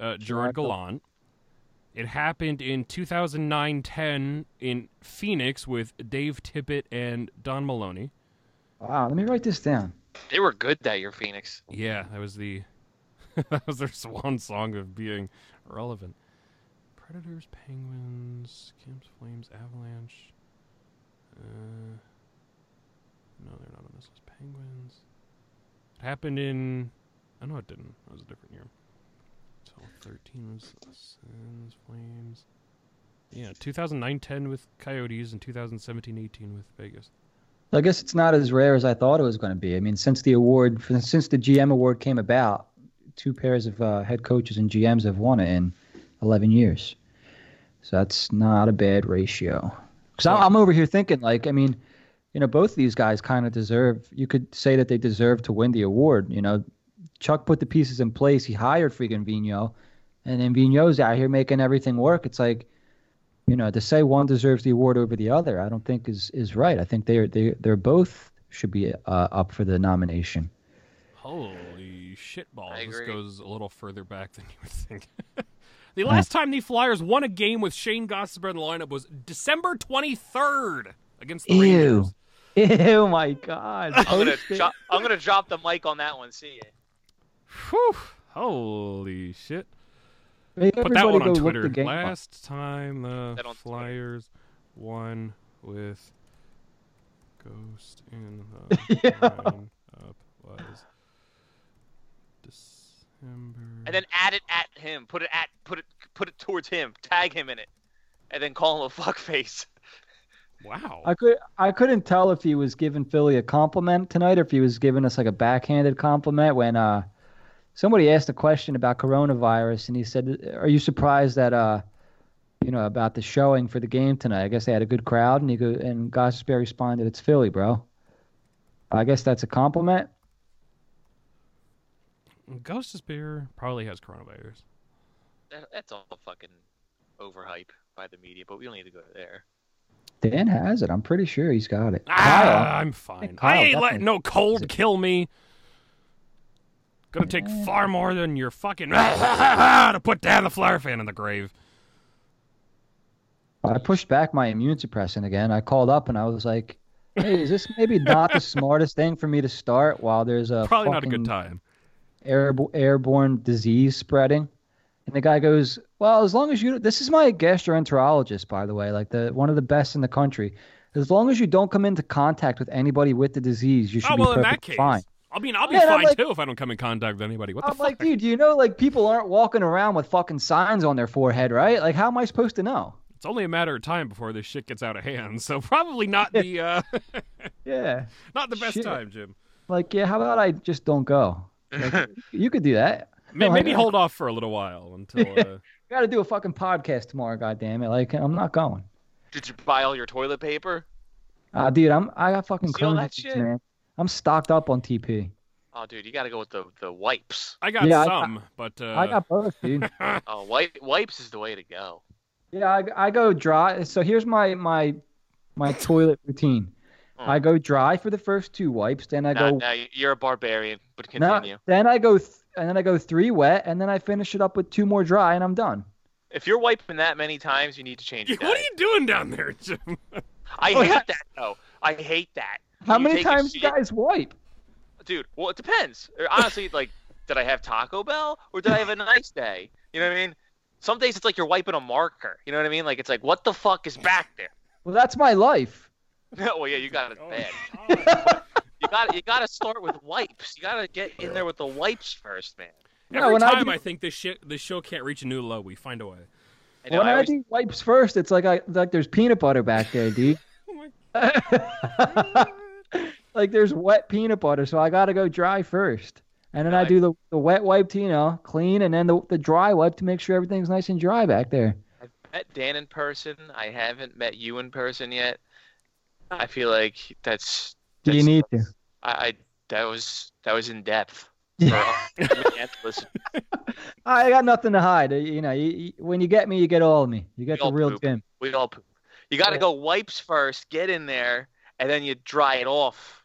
uh, Gerard Gerard Gal- Gallant. It happened in 2009-10 in Phoenix with Dave Tippett and Don Maloney. Wow. Let me write this down. They were good that year, Phoenix. Yeah, that was the that was their swan song of being relevant. Predators, Penguins, Camps, Flames, Avalanche. Uh, no, they're not on this list. Penguins. It happened in. I know it didn't. That was a different year. So 13 was Sens, Flames. Yeah, 2009-10 with Coyotes and 2017-18 with Vegas. I guess it's not as rare as I thought it was going to be. I mean, since the award, since the GM award came about, two pairs of uh, head coaches and GMs have won it in 11 years. So that's not a bad ratio. Because I'm over here thinking, like, I mean, you know, both of these guys kind of deserve. You could say that they deserve to win the award. You know, Chuck put the pieces in place. He hired freaking Vigneault, and then Vigneault's out here making everything work. It's like, you know, to say one deserves the award over the other, I don't think is is right. I think they're they they're both should be uh, up for the nomination. Holy shitballs. I This goes a little further back than you would think. the last time the Flyers won a game with Shane Gostisbehere in the lineup was December 23rd against the Ew. Rangers. Ew, my God! I'm gonna Post drop. I'm gonna drop the mic on that one. See ya. Whew. Holy shit. Make Put that one on Twitter. the game up. Last time the That on Twitter. Flyers won with Ghost in the Yeah. lineup was December. And then add it at him. Put it at. Put it. Put it towards him. Tag him in it. And then call him a fuckface. wow. I could I couldn't tell if he was giving Philly a compliment tonight or if he was giving us like a backhanded compliment when uh somebody asked a question about coronavirus and he said, "Are you surprised that uh you know about the showing for the game tonight? I guess they had a good crowd." And he go and Gostisbehere responded, "It's Philly, bro." I guess that's a compliment. Gostisbehere probably has coronavirus. That, that's all fucking overhype by the media, but we don't need to go there. Dan has it. I'm pretty sure he's got it. Ah, Kyle, I'm fine. Kyle I ain't letting no cold kill me. Gonna take far more than your fucking to put down the Flyer fan in the grave. I pushed back my immune suppressant again. I called up and I was like, "Hey, is this maybe not the smartest thing for me to start while there's a Probably not a good time. airbo- airborne disease spreading?" And the guy goes, "Well, as long as you this is my gastroenterologist, by the way, like the one of the best in the country. As long as you don't come into contact with anybody with the disease, you should Oh be well, in perfectly that case, fine." I mean, I'll be Yeah, and fine like- too if I don't come in contact with anybody. What the I'm fuck? like, dude, you know, like people aren't walking around with fucking signs on their forehead, right? Like, how am I supposed to know? It's only a matter of time before this shit gets out of hand. So probably not the uh, Yeah. not the best Shit. time, Jim. Like, yeah, how about I just don't go? Like, you could do that. May- Like, Maybe I- hold off for a little while until. Uh, got to do a fucking podcast tomorrow, goddamn it! Like, I'm not going. Did you buy all your toilet paper? Uh, dude, I'm I got fucking See all Crohn's that shit? man. I'm stocked up on TP. Oh, dude, you got to go with the the wipes. I got Yeah, I- some, but uh, I got both, dude. Oh, wipe, wipes is the way to go. yeah, I, I go dry. So here's my my my toilet routine. Mm. I go dry for the first two wipes, then I Now, go now you're a barbarian, but no, continue. then I go th- and then I go three wet, and then I finish it up with two more dry, and I'm done. If you're wiping that many times, you need to change your what are you doing down there, Jim? I Oh, hate yeah. that though. I hate that. How many take a times you guys wipe? dude? Well, it depends. Honestly, like, did I have Taco Bell or did I have a nice day? You know what I mean? Some days it's like you're wiping a marker. You know what I mean? Like it's like, what the fuck is back there? Well, that's my life. well, yeah, you got it Oh, bad. You got you got to start with wipes. You got to get in there with the wipes first, man. No, Every when I time do- I, think this shit, this show can't reach a new low, we find a way. I know, when I I, do wipes first, it's like I like there's peanut butter back there, dude. Oh like there's wet peanut butter, so I gotta go dry first. And then I do the, the wet wipe to, you know, clean, and then the, the dry wipe to make sure everything's nice and dry back there. I've met Dan in person. I haven't met you in person yet. I feel like that's. Do you need to? I, I that was that was in depth. Listen, I got nothing to hide. You know, you, you, when you get me, you get all of me. You get We the real poop. Jim. we all poop. You got to Yeah. go wipes first, get in there, and then you dry it off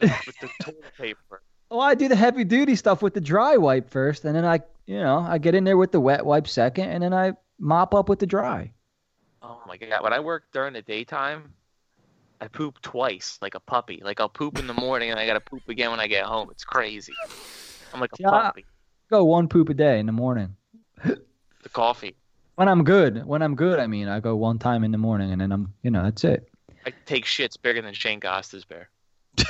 with with the toilet paper. Well, I do the heavy duty stuff with the dry wipe first, and then I, you know, I get in there with the wet wipe second, and then I mop up with the dry. Oh my god! When I work during the daytime, I poop twice like a puppy. Like I'll poop in the morning and I gotta poop again when I get home. It's crazy. I'm like a Yeah. puppy. Go one poop a day in the morning. The coffee. When I'm good, when I'm good, I mean, I go one time in the morning, and then I'm, you know, that's it. I take shits bigger than Shane Gostisbehere.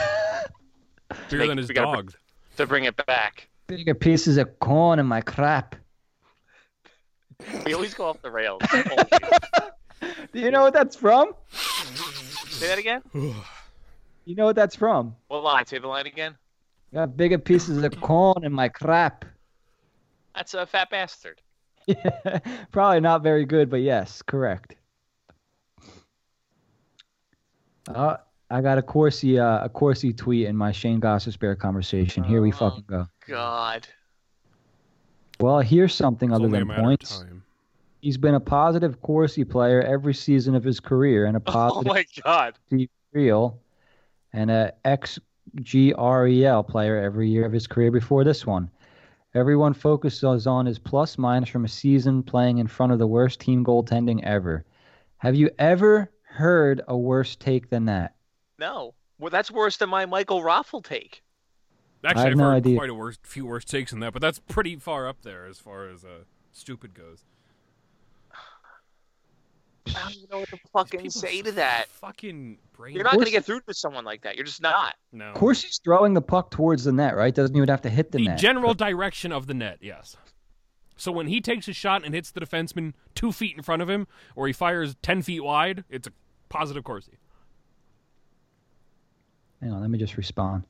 Bigger Make- than his we gotta- dog. To bring it back. Bigger pieces of corn in my crap. We always go off the rails. Do you know what that's from? Say that again. You know what that's from? What line? Say the line again. Got bigger pieces of corn in my crap. That's a fat bastard. Probably not very good, but yes, correct. Uh, I got a Corsi, uh, a Corsi tweet in my Shane Gostisbehere conversation. Here we Oh. fucking go. God. Well, here's something It's other than points. He's been a positive Corsi player every season of his career and a positive. Oh positive my God. real and a XGREL player every year of his career before this one. Everyone focuses on his plus minus from a season playing in front of the worst team goaltending ever. Have you ever heard a worse take than that? No. Well, that's worse than my Michael Raffl take. Actually, have I've no heard idea. quite a worse, few worse takes than that, but that's pretty far up there as far as uh, stupid goes. I don't even know what to These fucking people say are to that. Fucking brain. You're not gonna get through to someone like that. You're just not. no. Of course, he's throwing the puck towards the net, right? Doesn't even have to hit the, the net. general direction of the net, yes. So when he takes a shot and hits the defenseman two feet in front of him, or he fires ten feet wide, it's a positive Corsi. Hang on, let me just respond.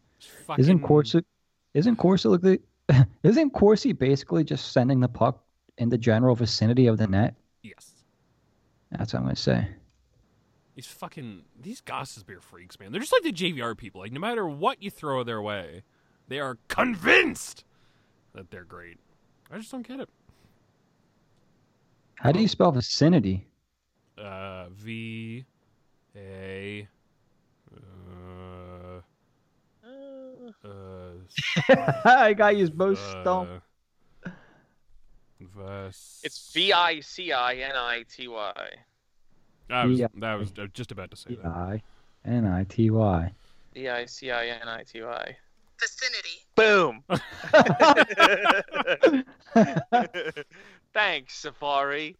Fucking- Isn't Corsi? Isn't Corsi look the? Isn't Corsi basically just sending the puck in the general vicinity of the net? Yes. That's what I'm gonna say. These fucking these Gostisbehere freaks, man. They're just like the JVR people. Like no matter what you throw their way, they are convinced that they're great. I just don't get it. How do you spell vicinity? Uh, V A uh, uh, I got you both stumped. uh, Ves- It's V I C I N I T Y. I was, Yeah. that was uh, just about to say that. I N I T Y. V I C I N I T Y. vicinity. Boom. Thanks, Safari.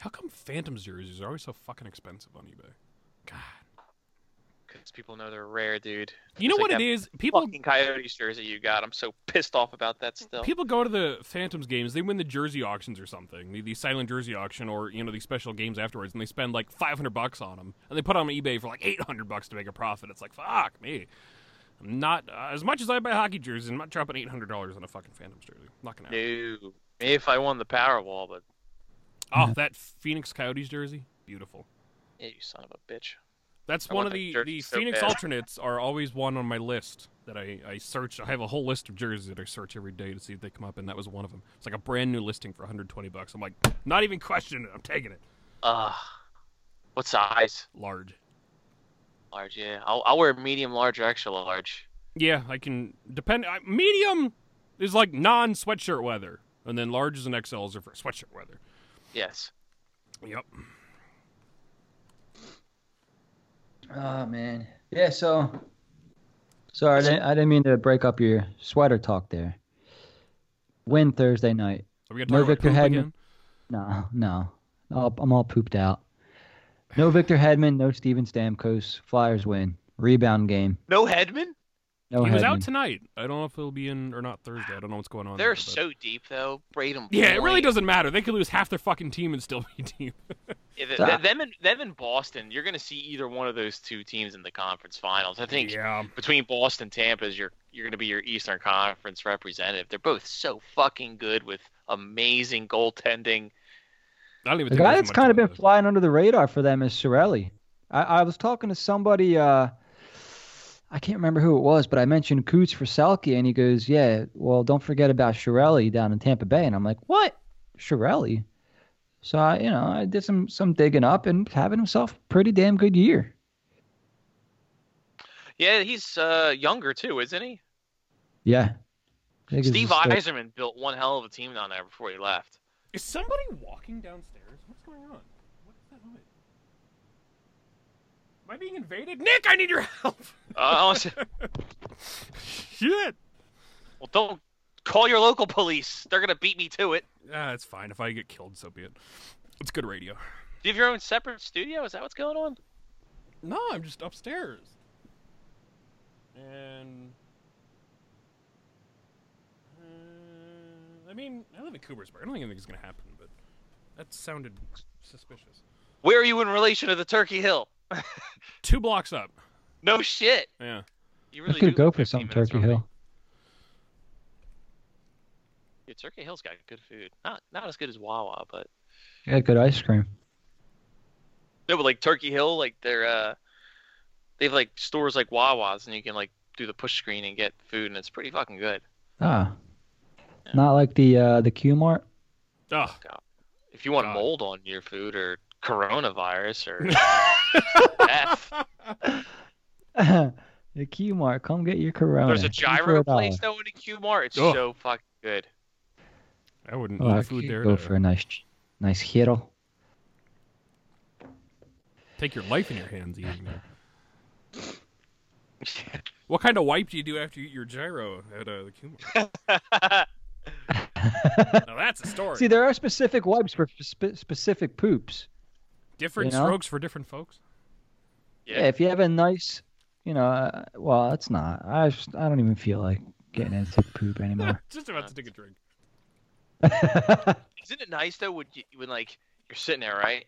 How come Phantoms jerseys are always so fucking expensive on eBay? God. Because people know they're rare, dude. You know It's what like it? People Fucking Coyotes jersey you got. I'm so pissed off about that still. People go to the Phantoms games, they win the jersey auctions or something, the, the silent jersey auction, or you know these special games afterwards, and they spend like five hundred bucks on them, and they put them on eBay for like eight hundred bucks to make a profit. It's like fuck me. I'm not uh, as much as I buy hockey jerseys. I'm not dropping eight hundred dollars on a fucking Phantoms jersey. not gonna happen. No. Maybe if I won the Powerball, but Oh, that Phoenix Coyotes jersey, beautiful. yeah, you son of a bitch. That's I one of the the so Phoenix bad. alternates are always one on my list that I I search. I have a whole list of jerseys that I search every day to see if they come up, and that was one of them. It's like a brand new listing for 120 bucks. I'm like, not even questioning it. I'm taking it. Ugh. What size? Large. Large, yeah. I'll, I'll wear medium, large, or extra large. Yeah, I can depend. I, medium is like non sweatshirt weather, and then larges and XLs are for sweatshirt weather. Yes. Yep. Oh man. Yeah. So. Sorry, I didn't, I didn't mean to break up your sweater talk there. Win Thursday night. Are we gonna No talk about Victor poop Hagman. again? No, no. all, I'm all pooped out. No Victor Hedman, no Steven Stamkos. Flyers win. Rebound game. No Hedman? No he was out tonight. I don't know if he'll be in or not Thursday. I don't know what's going on. They're there, but- so deep though. Braden. Yeah, it really doesn't matter. They could lose half their fucking team and still be deep. Yeah, th- So- th- them in, them and Boston, you're going to see either one of those two teams in the conference finals. I think yeah. between Boston and Tampa is your you're going to be your Eastern Conference representative. They're both so fucking good with amazing goaltending. Don't even The guy that's kind of been the- flying under the radar for them is Cirelli. I, I was talking to somebody, uh, I can't remember who it was, but I mentioned Coots for Selke, and he goes, "Yeah, well, don't forget about Cirelli down in Tampa Bay." And I'm like, "What, Cirelli?" So I, you know, I did some some digging up and having himself a pretty damn good year. Yeah, he's uh, younger too, isn't he? Yeah. I Steve just, Yzerman built one hell of a team down there before he left. Is somebody walking downstairs? What's going on? What is that noise? Am I being invaded? Nick, I need your help. Uh, Shit. well, don't call your local police. They're going to beat me to it. Ah, it's fine. If I get killed, so be it. It's good radio. Do you have your own separate studio? Is that what's going on? No, I'm just upstairs. And. Uh, I mean, I live in Coopersburg. I don't think anything's gonna happen, but that sounded suspicious. Where are you in relation to the Turkey Hill? Two blocks up. No shit. Yeah. You I really could do go for 15 some Turkey from me. Hill. Yeah, Turkey Hill's got good food. Not not as good as Wawa, but Yeah, good ice cream. no, but like Turkey Hill, like they're uh, they have like stores like Wawa's, and you can like do the push screen and get food, and it's pretty fucking good. Ah, Yeah. not like the uh, the Q Mart. Oh, If you want God. mold on your food or coronavirus or death, the Q Mart, come get your Corona. there's a gyro place though in the Q Mart. It's Ugh. so fucking good. I wouldn't Oh, I food there. go to for a nice, nice hero. Take your life in your hands eating there. What kind of wipe do you do after you eat your gyro at uh, the Q Mart? Now that's a story. See, there are specific wipes for spe- specific poops. different you know? strokes for different folks. Yeah. if you have a nice, you know, uh, well, it's not. I just, I don't even feel like getting into poop anymore. Just about to take a drink. Isn't it nice though when you, when like you're sitting there right,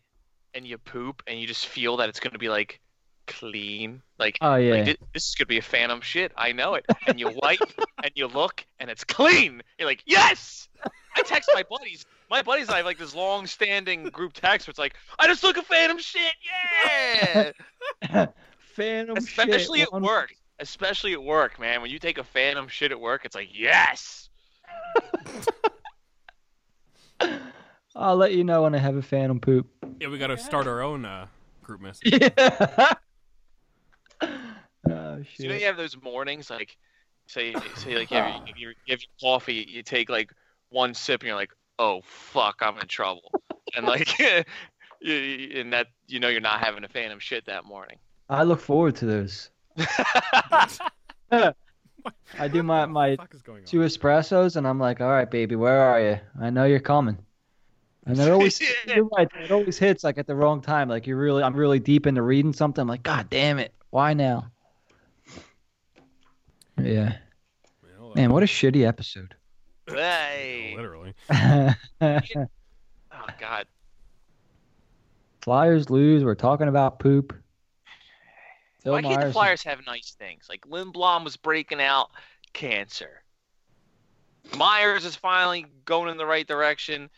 and you poop and you just feel that it's gonna be like clean, like oh yeah. Like, thi- this is gonna be a phantom shit. I know it. And you wipe and you look and it's clean. You're like, yes. I text my buddies. My buddies and I have like this long-standing group text where it's like, I just took a phantom shit. Yeah. Phantom Especially shit, at one- work. Especially at work, man. When you take a phantom shit at work, it's like, yes. I'll let you know when I have a phantom poop. Yeah, we got to start our own uh, group message. Yeah. oh So, you know, you have those mornings, like, say, say, like, you have, your, you you have your coffee, you take like one sip, and you're like, oh fuck, I'm in trouble, and like, you, you- and that you know you're not having a phantom shit that morning. I look forward to those. I do my my What the fuck is going on? two espressos, and I'm like, all right, baby, where are you? I know you're coming. And it always, you're right, it always hits like at the wrong time. Like you're really, I'm really deep into reading something. I'm like, God damn it, why now? Yeah, Well, uh, man, what a shitty episode. Hey. Literally. Oh God. Flyers lose. We're talking about poop. Phil Why can't the Flyers have nice things? Like Lindblom was breaking out cancer. Myers is finally going in the right direction.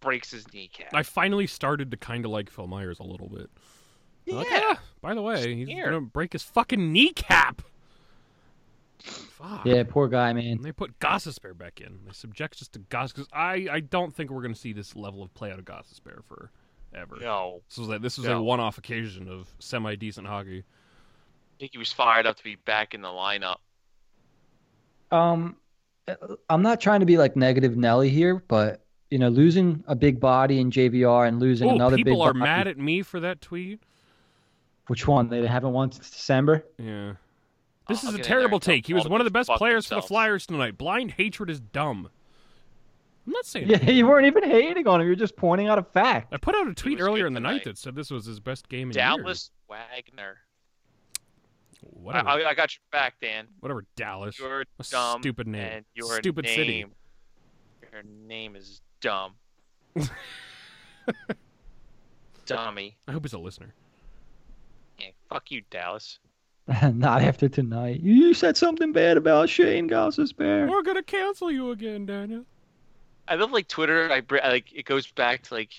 Breaks his kneecap. I finally started to kind of like Phil Myers a little bit. yeah. Like, "Ah, by the way, he's Here. gonna break his fucking kneecap. Fuck. Yeah, poor guy, man. And they put Gostisbehere back in. They subject us to Goss because I, I don't think we're gonna see this level of play out of Gostisbehere for ever. No. This was this was No. a one-off occasion of semi-decent hockey. I think he was fired up to be back in the lineup. Um, I'm not trying to be like negative Nelly here, but you know, losing a big body in JVR and losing Oh, another big people are body. mad at me for that tweet. Which one? They haven't won since December. Yeah. This I'll is a get in there terrible take. He was one of the best fuck players for the. Flyers tonight. Blind hatred is dumb. I'm not saying. Yeah, you weren't even hating on him. You're just pointing out a fact. I put out a tweet earlier in the night tonight. that said this was his best game in years. Dallas Wagner. I, Whatever. I, I got your back, Dan. Whatever. Dallas. You're A dumb. stupid name. And your Stupid name, city. Your name is dumb. Dummy. I hope he's a listener. Yeah, fuck you, Dallas. Not after tonight. You said something bad about Shane Gostisbehere. We're gonna cancel you again, Daniel. I love like Twitter. I br- like it goes back to like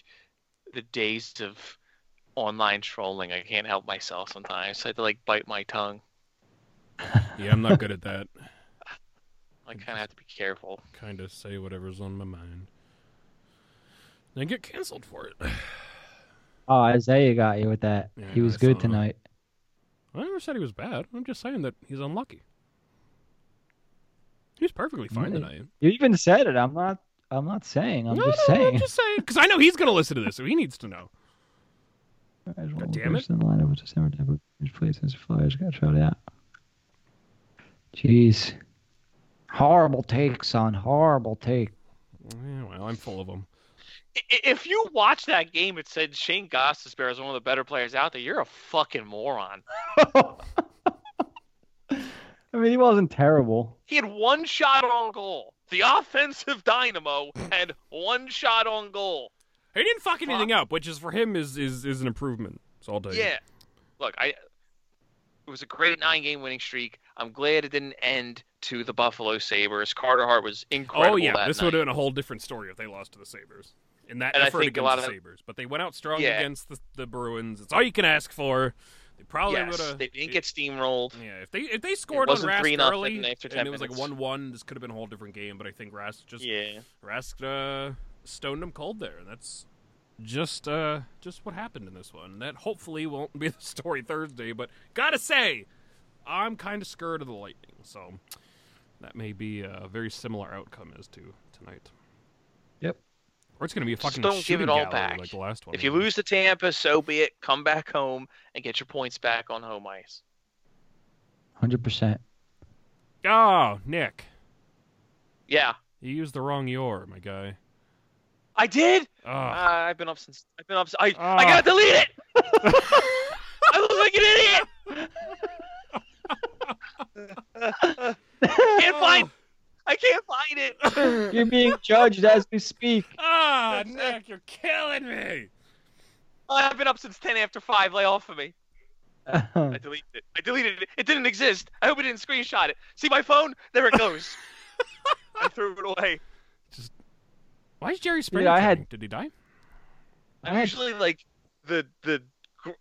the days of online trolling. I can't help myself sometimes. I have to like bite my tongue. Yeah, I'm not good at that. I kind of have to be careful. Kind of say whatever's on my mind. Then get canceled for it. Oh, Isaiah got you with that. Yeah, he was I good saw that. tonight. I never said he was bad. I'm just saying that he's unlucky. He was perfectly fine Yeah. tonight. You even said it. I'm not. I'm not saying. I'm no, just no, saying. I'm just saying because I know he's gonna listen to this, so he needs to know. As well, damn it. first in the lineup was December debut. His place as the Flyers got shut out. Jeez. Horrible take, son. Horrible take. Yeah, well, I'm full of them. I- i- If you watch that game, it said Shane Gostisbehere is one of the better players out there. You're a fucking moron. I mean, he wasn't terrible. He had one shot on goal. The offensive dynamo had one shot on goal. He didn't fuck anything up, which is for him is is, is an improvement. So I'll tell you. Yeah. Look, I it was a great nine game winning streak. I'm glad it didn't end to the Buffalo Sabres. Carter Hart was incredible. Oh yeah, this night. would have been a whole different story if they lost to the Sabres in that And effort against the Sabres. But they went out strong Yeah. against the, the Bruins. It's all you can ask for. They probably would have. they didn't get steamrolled. Yeah, if they if they scored on Rask 3-0 early after 10 and it was like one one, this could have been a whole different game. But I think Rask just Yeah. Rask uh, stoned him cold there, and that's just uh just what happened in this one. That hopefully won't be the story Thursday. But gotta say, I'm kind of scared of the Lightning, so that may be a very similar outcome as to tonight. Yep. Or it's gonna be a Just fucking don't give it all gallery back. like the last one. If you lose to Tampa, so be it. Come back home and get your points back on home ice. 100%. oh Nick, Yeah, you used the wrong your, my guy. I did. Oh, Uh, I've been up since. I've been up. I Ah. I gotta delete it. I look like an idiot. can't find. I can't find it. You're being judged as we speak. ah, Nick, you're killing me. I've been up since ten after five. Lay off of me. Uh, I deleted it. I deleted it. It didn't exist. I hope it didn't screenshot it. See my phone? There it goes. I threw it away. Why is Jerry Springer? I had- Did he die? I I'm had- usually like the the.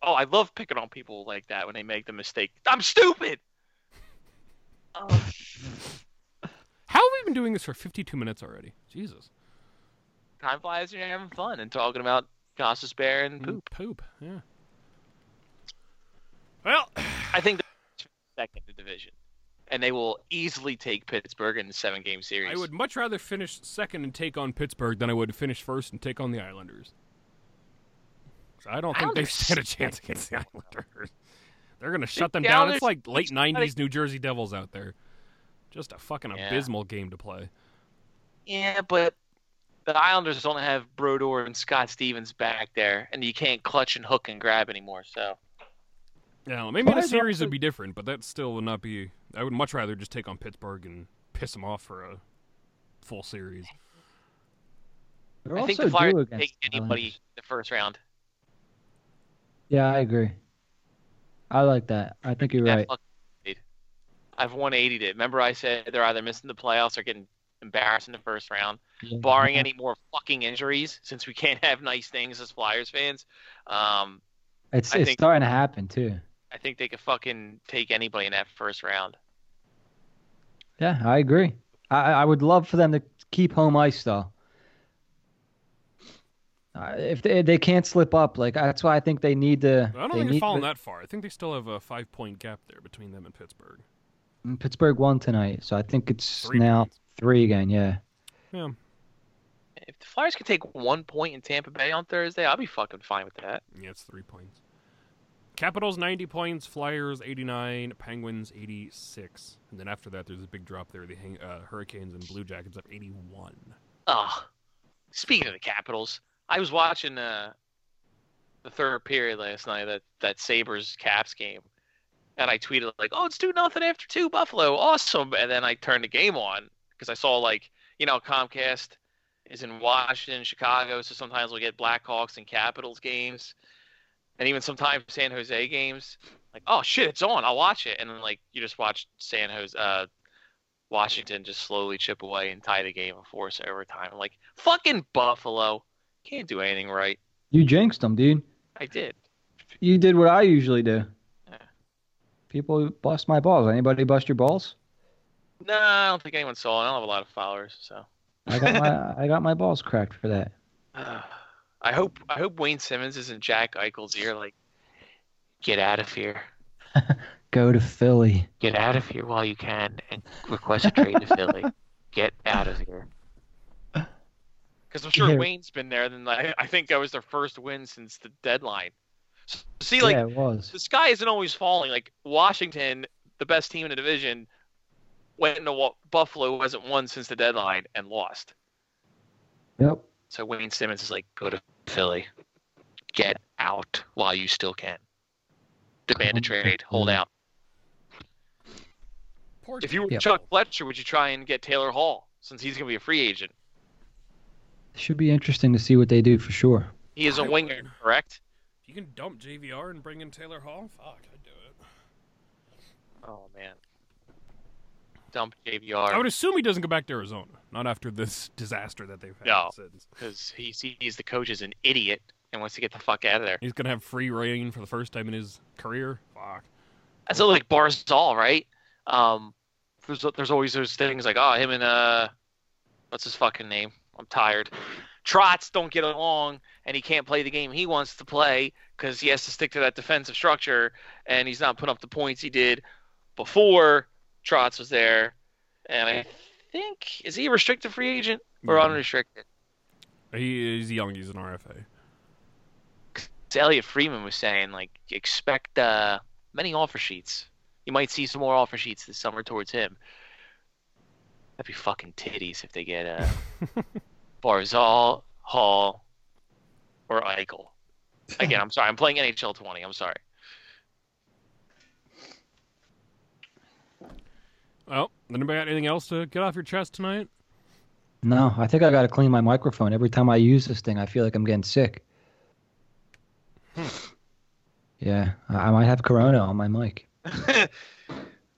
Oh, I love picking on people like that when they make the mistake. I'm stupid. Oh, How have we been doing this for 52 minutes already? Jesus. time flies when you're having fun and talking about Gostisbehere and poop. Poop. Yeah. Well, I think they're second division, and they will easily take Pittsburgh in the seven game series. I would much rather finish second and take on Pittsburgh than I would finish first and take on the Islanders. 'Cause I don't think they Islanders stand a chance against the Islanders. They're going to shut them The down. Islanders- It's like late each side- 90s New Jersey Devils out there. Just a fucking Yeah. abysmal game to play. Yeah, but the Islanders don't have Brodeur and Scott Stevens back there, and you can't clutch and hook and grab anymore. So Yeah, maybe in a series would be different, but that still would not be. I would much rather just take on Pittsburgh and piss them off for a full series. They're I think the Flyers due can take anybody Islanders. in the first round. Yeah, I agree. I like that. I think you're That right. I've 180'd it. Remember, I said they're either missing the playoffs or getting embarrassed in the first round, Yeah. barring any more fucking injuries. Since we can't have nice things as Flyers fans, um, It's I it's think- starting to happen too. I think they could fucking take anybody in that first round. Yeah, I agree. I I would love for them to keep home ice though. Uh, if they they can't slip up, like that's why I think they need to. I don't they think they've need fallen that far. I think they still have a five point gap there between them and Pittsburgh. Mm, Pittsburgh won tonight, so I think it's Three now points. three again. Yeah. Yeah. If the Flyers could take one point in Tampa Bay on Thursday, I'll be fucking fine with that. Yeah, it's three points. Capitals 90 points, Flyers 89, Penguins 86. And then after that, there's a big drop there. The uh, Hurricanes and Blue Jackets up 81. Ugh. speaking of the Capitals, I was watching uh, the third period last night that that Sabres Caps game, and I tweeted like, "Oh, it's two nothing after two, Buffalo, awesome!" And then I turned the game on because I saw like you know Comcast is in Washington, Chicago, so sometimes we'll get Blackhawks and Capitals games, and even sometimes San Jose games. Like, oh shit, it's on! I'll watch it, and then like you just watch San Jose, uh, Washington just slowly chip away and tie the game and force overtime. I'm like, fucking Buffalo, can't do anything right. You jinxed them, dude. I did. You did what I usually do. Yeah. People bust my balls. Anybody bust your balls? No, I don't think anyone saw it. I don't have a lot of followers, so. I got my I got my balls cracked for that. I hope I hope Wayne Simmonds isn't Jack Eichel's ear. Like, get out of here. Go to Philly. Get out of here while you can and request a trade to Philly. Get out of here. Because I'm sure Yeah. Wayne's been there. Then I, I think that was their first win since the deadline. S- See, like yeah, it was. the sky isn't always falling. Like Washington, the best team in the division, went into Buffalo, who hasn't won since the deadline, and lost. Yep. So Wayne Simmonds is like, go to Philly, get out while you still can. Demand a trade, hold out. Poor If you were Yep. Chuck Fletcher, would you try and get Taylor Hall since he's going to be a free agent? Should be interesting to see what they do for sure. He is a I winger, would. correct? If you can dump JVR and bring in Taylor Hall, fuck, I'd do it. Oh man, dump I would assume he doesn't go back to Arizona, not after this disaster that they've had No. because he sees the coach as an idiot and wants to get the fuck out of there. He's gonna have free reign for the first time in his career. Fuck. That's like Barzal, right? Um, there's there's always those things like oh him and uh, what's his fucking name? I'm tired. Trotz don't get along, and he can't play the game he wants to play because he has to stick to that defensive structure, and he's not putting up the points he did before Trotz was there. And I think is he a restricted free agent or Yeah. unrestricted? He, he's young. He's an RFA. Elliotte Friedman was saying like expect uh, many offer sheets. You might see some more offer sheets this summer towards him. That'd be fucking titties if they get uh, Barzal, Hall, or Eichel. Again, I'm sorry. I'm playing NHL 20. I'm sorry. Well, anybody got anything else to get off your chest tonight? No, I think I got to clean my microphone. Every time I use this thing, I feel like I'm getting sick. Hmm. yeah, I I might have corona on my mic.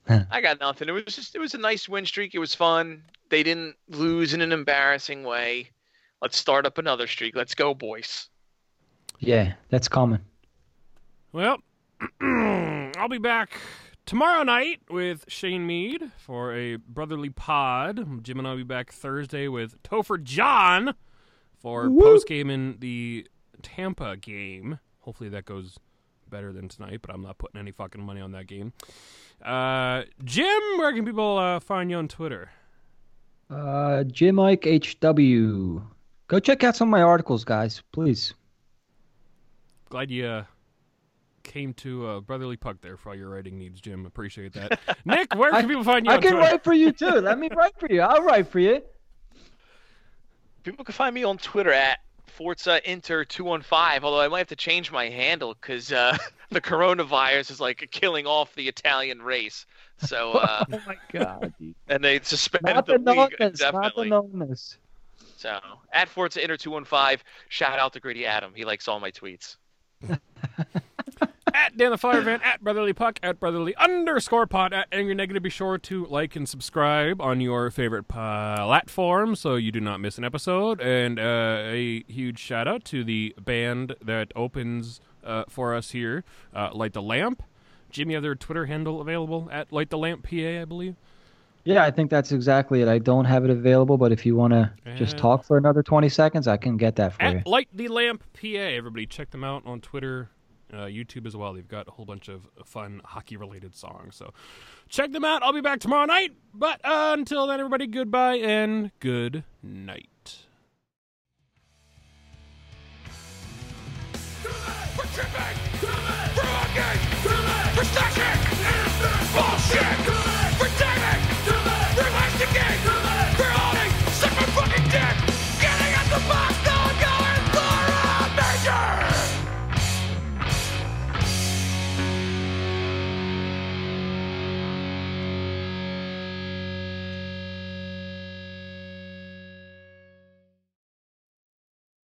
I got nothing. It was just it was a nice win streak. It was fun. They didn't lose in an embarrassing way. Let's start up another streak. Let's go, boys. Yeah, that's common. Well, I'll be back tomorrow night with Shane Mead for a brotherly pod. Jim and I'll be back Thursday with Topher John for post game in the Tampa game. Hopefully that goes better than tonight, but I'm not putting any fucking money on that game. Uh, Jim, where can people uh, find you on Twitter? Uh, Jim Mike HW. Go check out some of my articles, guys, please. Glad you uh, came to uh, brotherly puck there for all your writing needs, Jim. Appreciate that. Nick, where can people find you I on can Twitter? write for you too. Let me write for you. I'll write for you. People can find me on Twitter at Forza Inter two one five. Although I might have to change my handle because uh, the coronavirus is like killing off the Italian race. So uh, oh my god. dude. and they suspended Not the the league numbness. Not the indefinitely. So at Forza Inter two one five. Shout out to Gritty Adam. He likes all my tweets. At Dan the Fireman, at Brotherly Puck, at Brotherly underscore pod, at Angry Negative. Be sure to like and subscribe on your favorite platform so you do not miss an episode. And uh, a huge shout out to the band that opens uh, for us here, uh, Light the Lamp. Jimmy, have their Twitter handle available at Light the Lamp PA, I believe. Yeah, I think that's exactly it. I don't have it available, but if you want to just talk for another 20 seconds, I can get that for you. At Light the Lamp PA. Everybody check them out on Twitter, uh, YouTube as well. They've got a whole bunch of fun hockey related songs. So check them out. I'll be back tomorrow night. But uh, until then, everybody, goodbye and good night. Bullshit! For diving! For!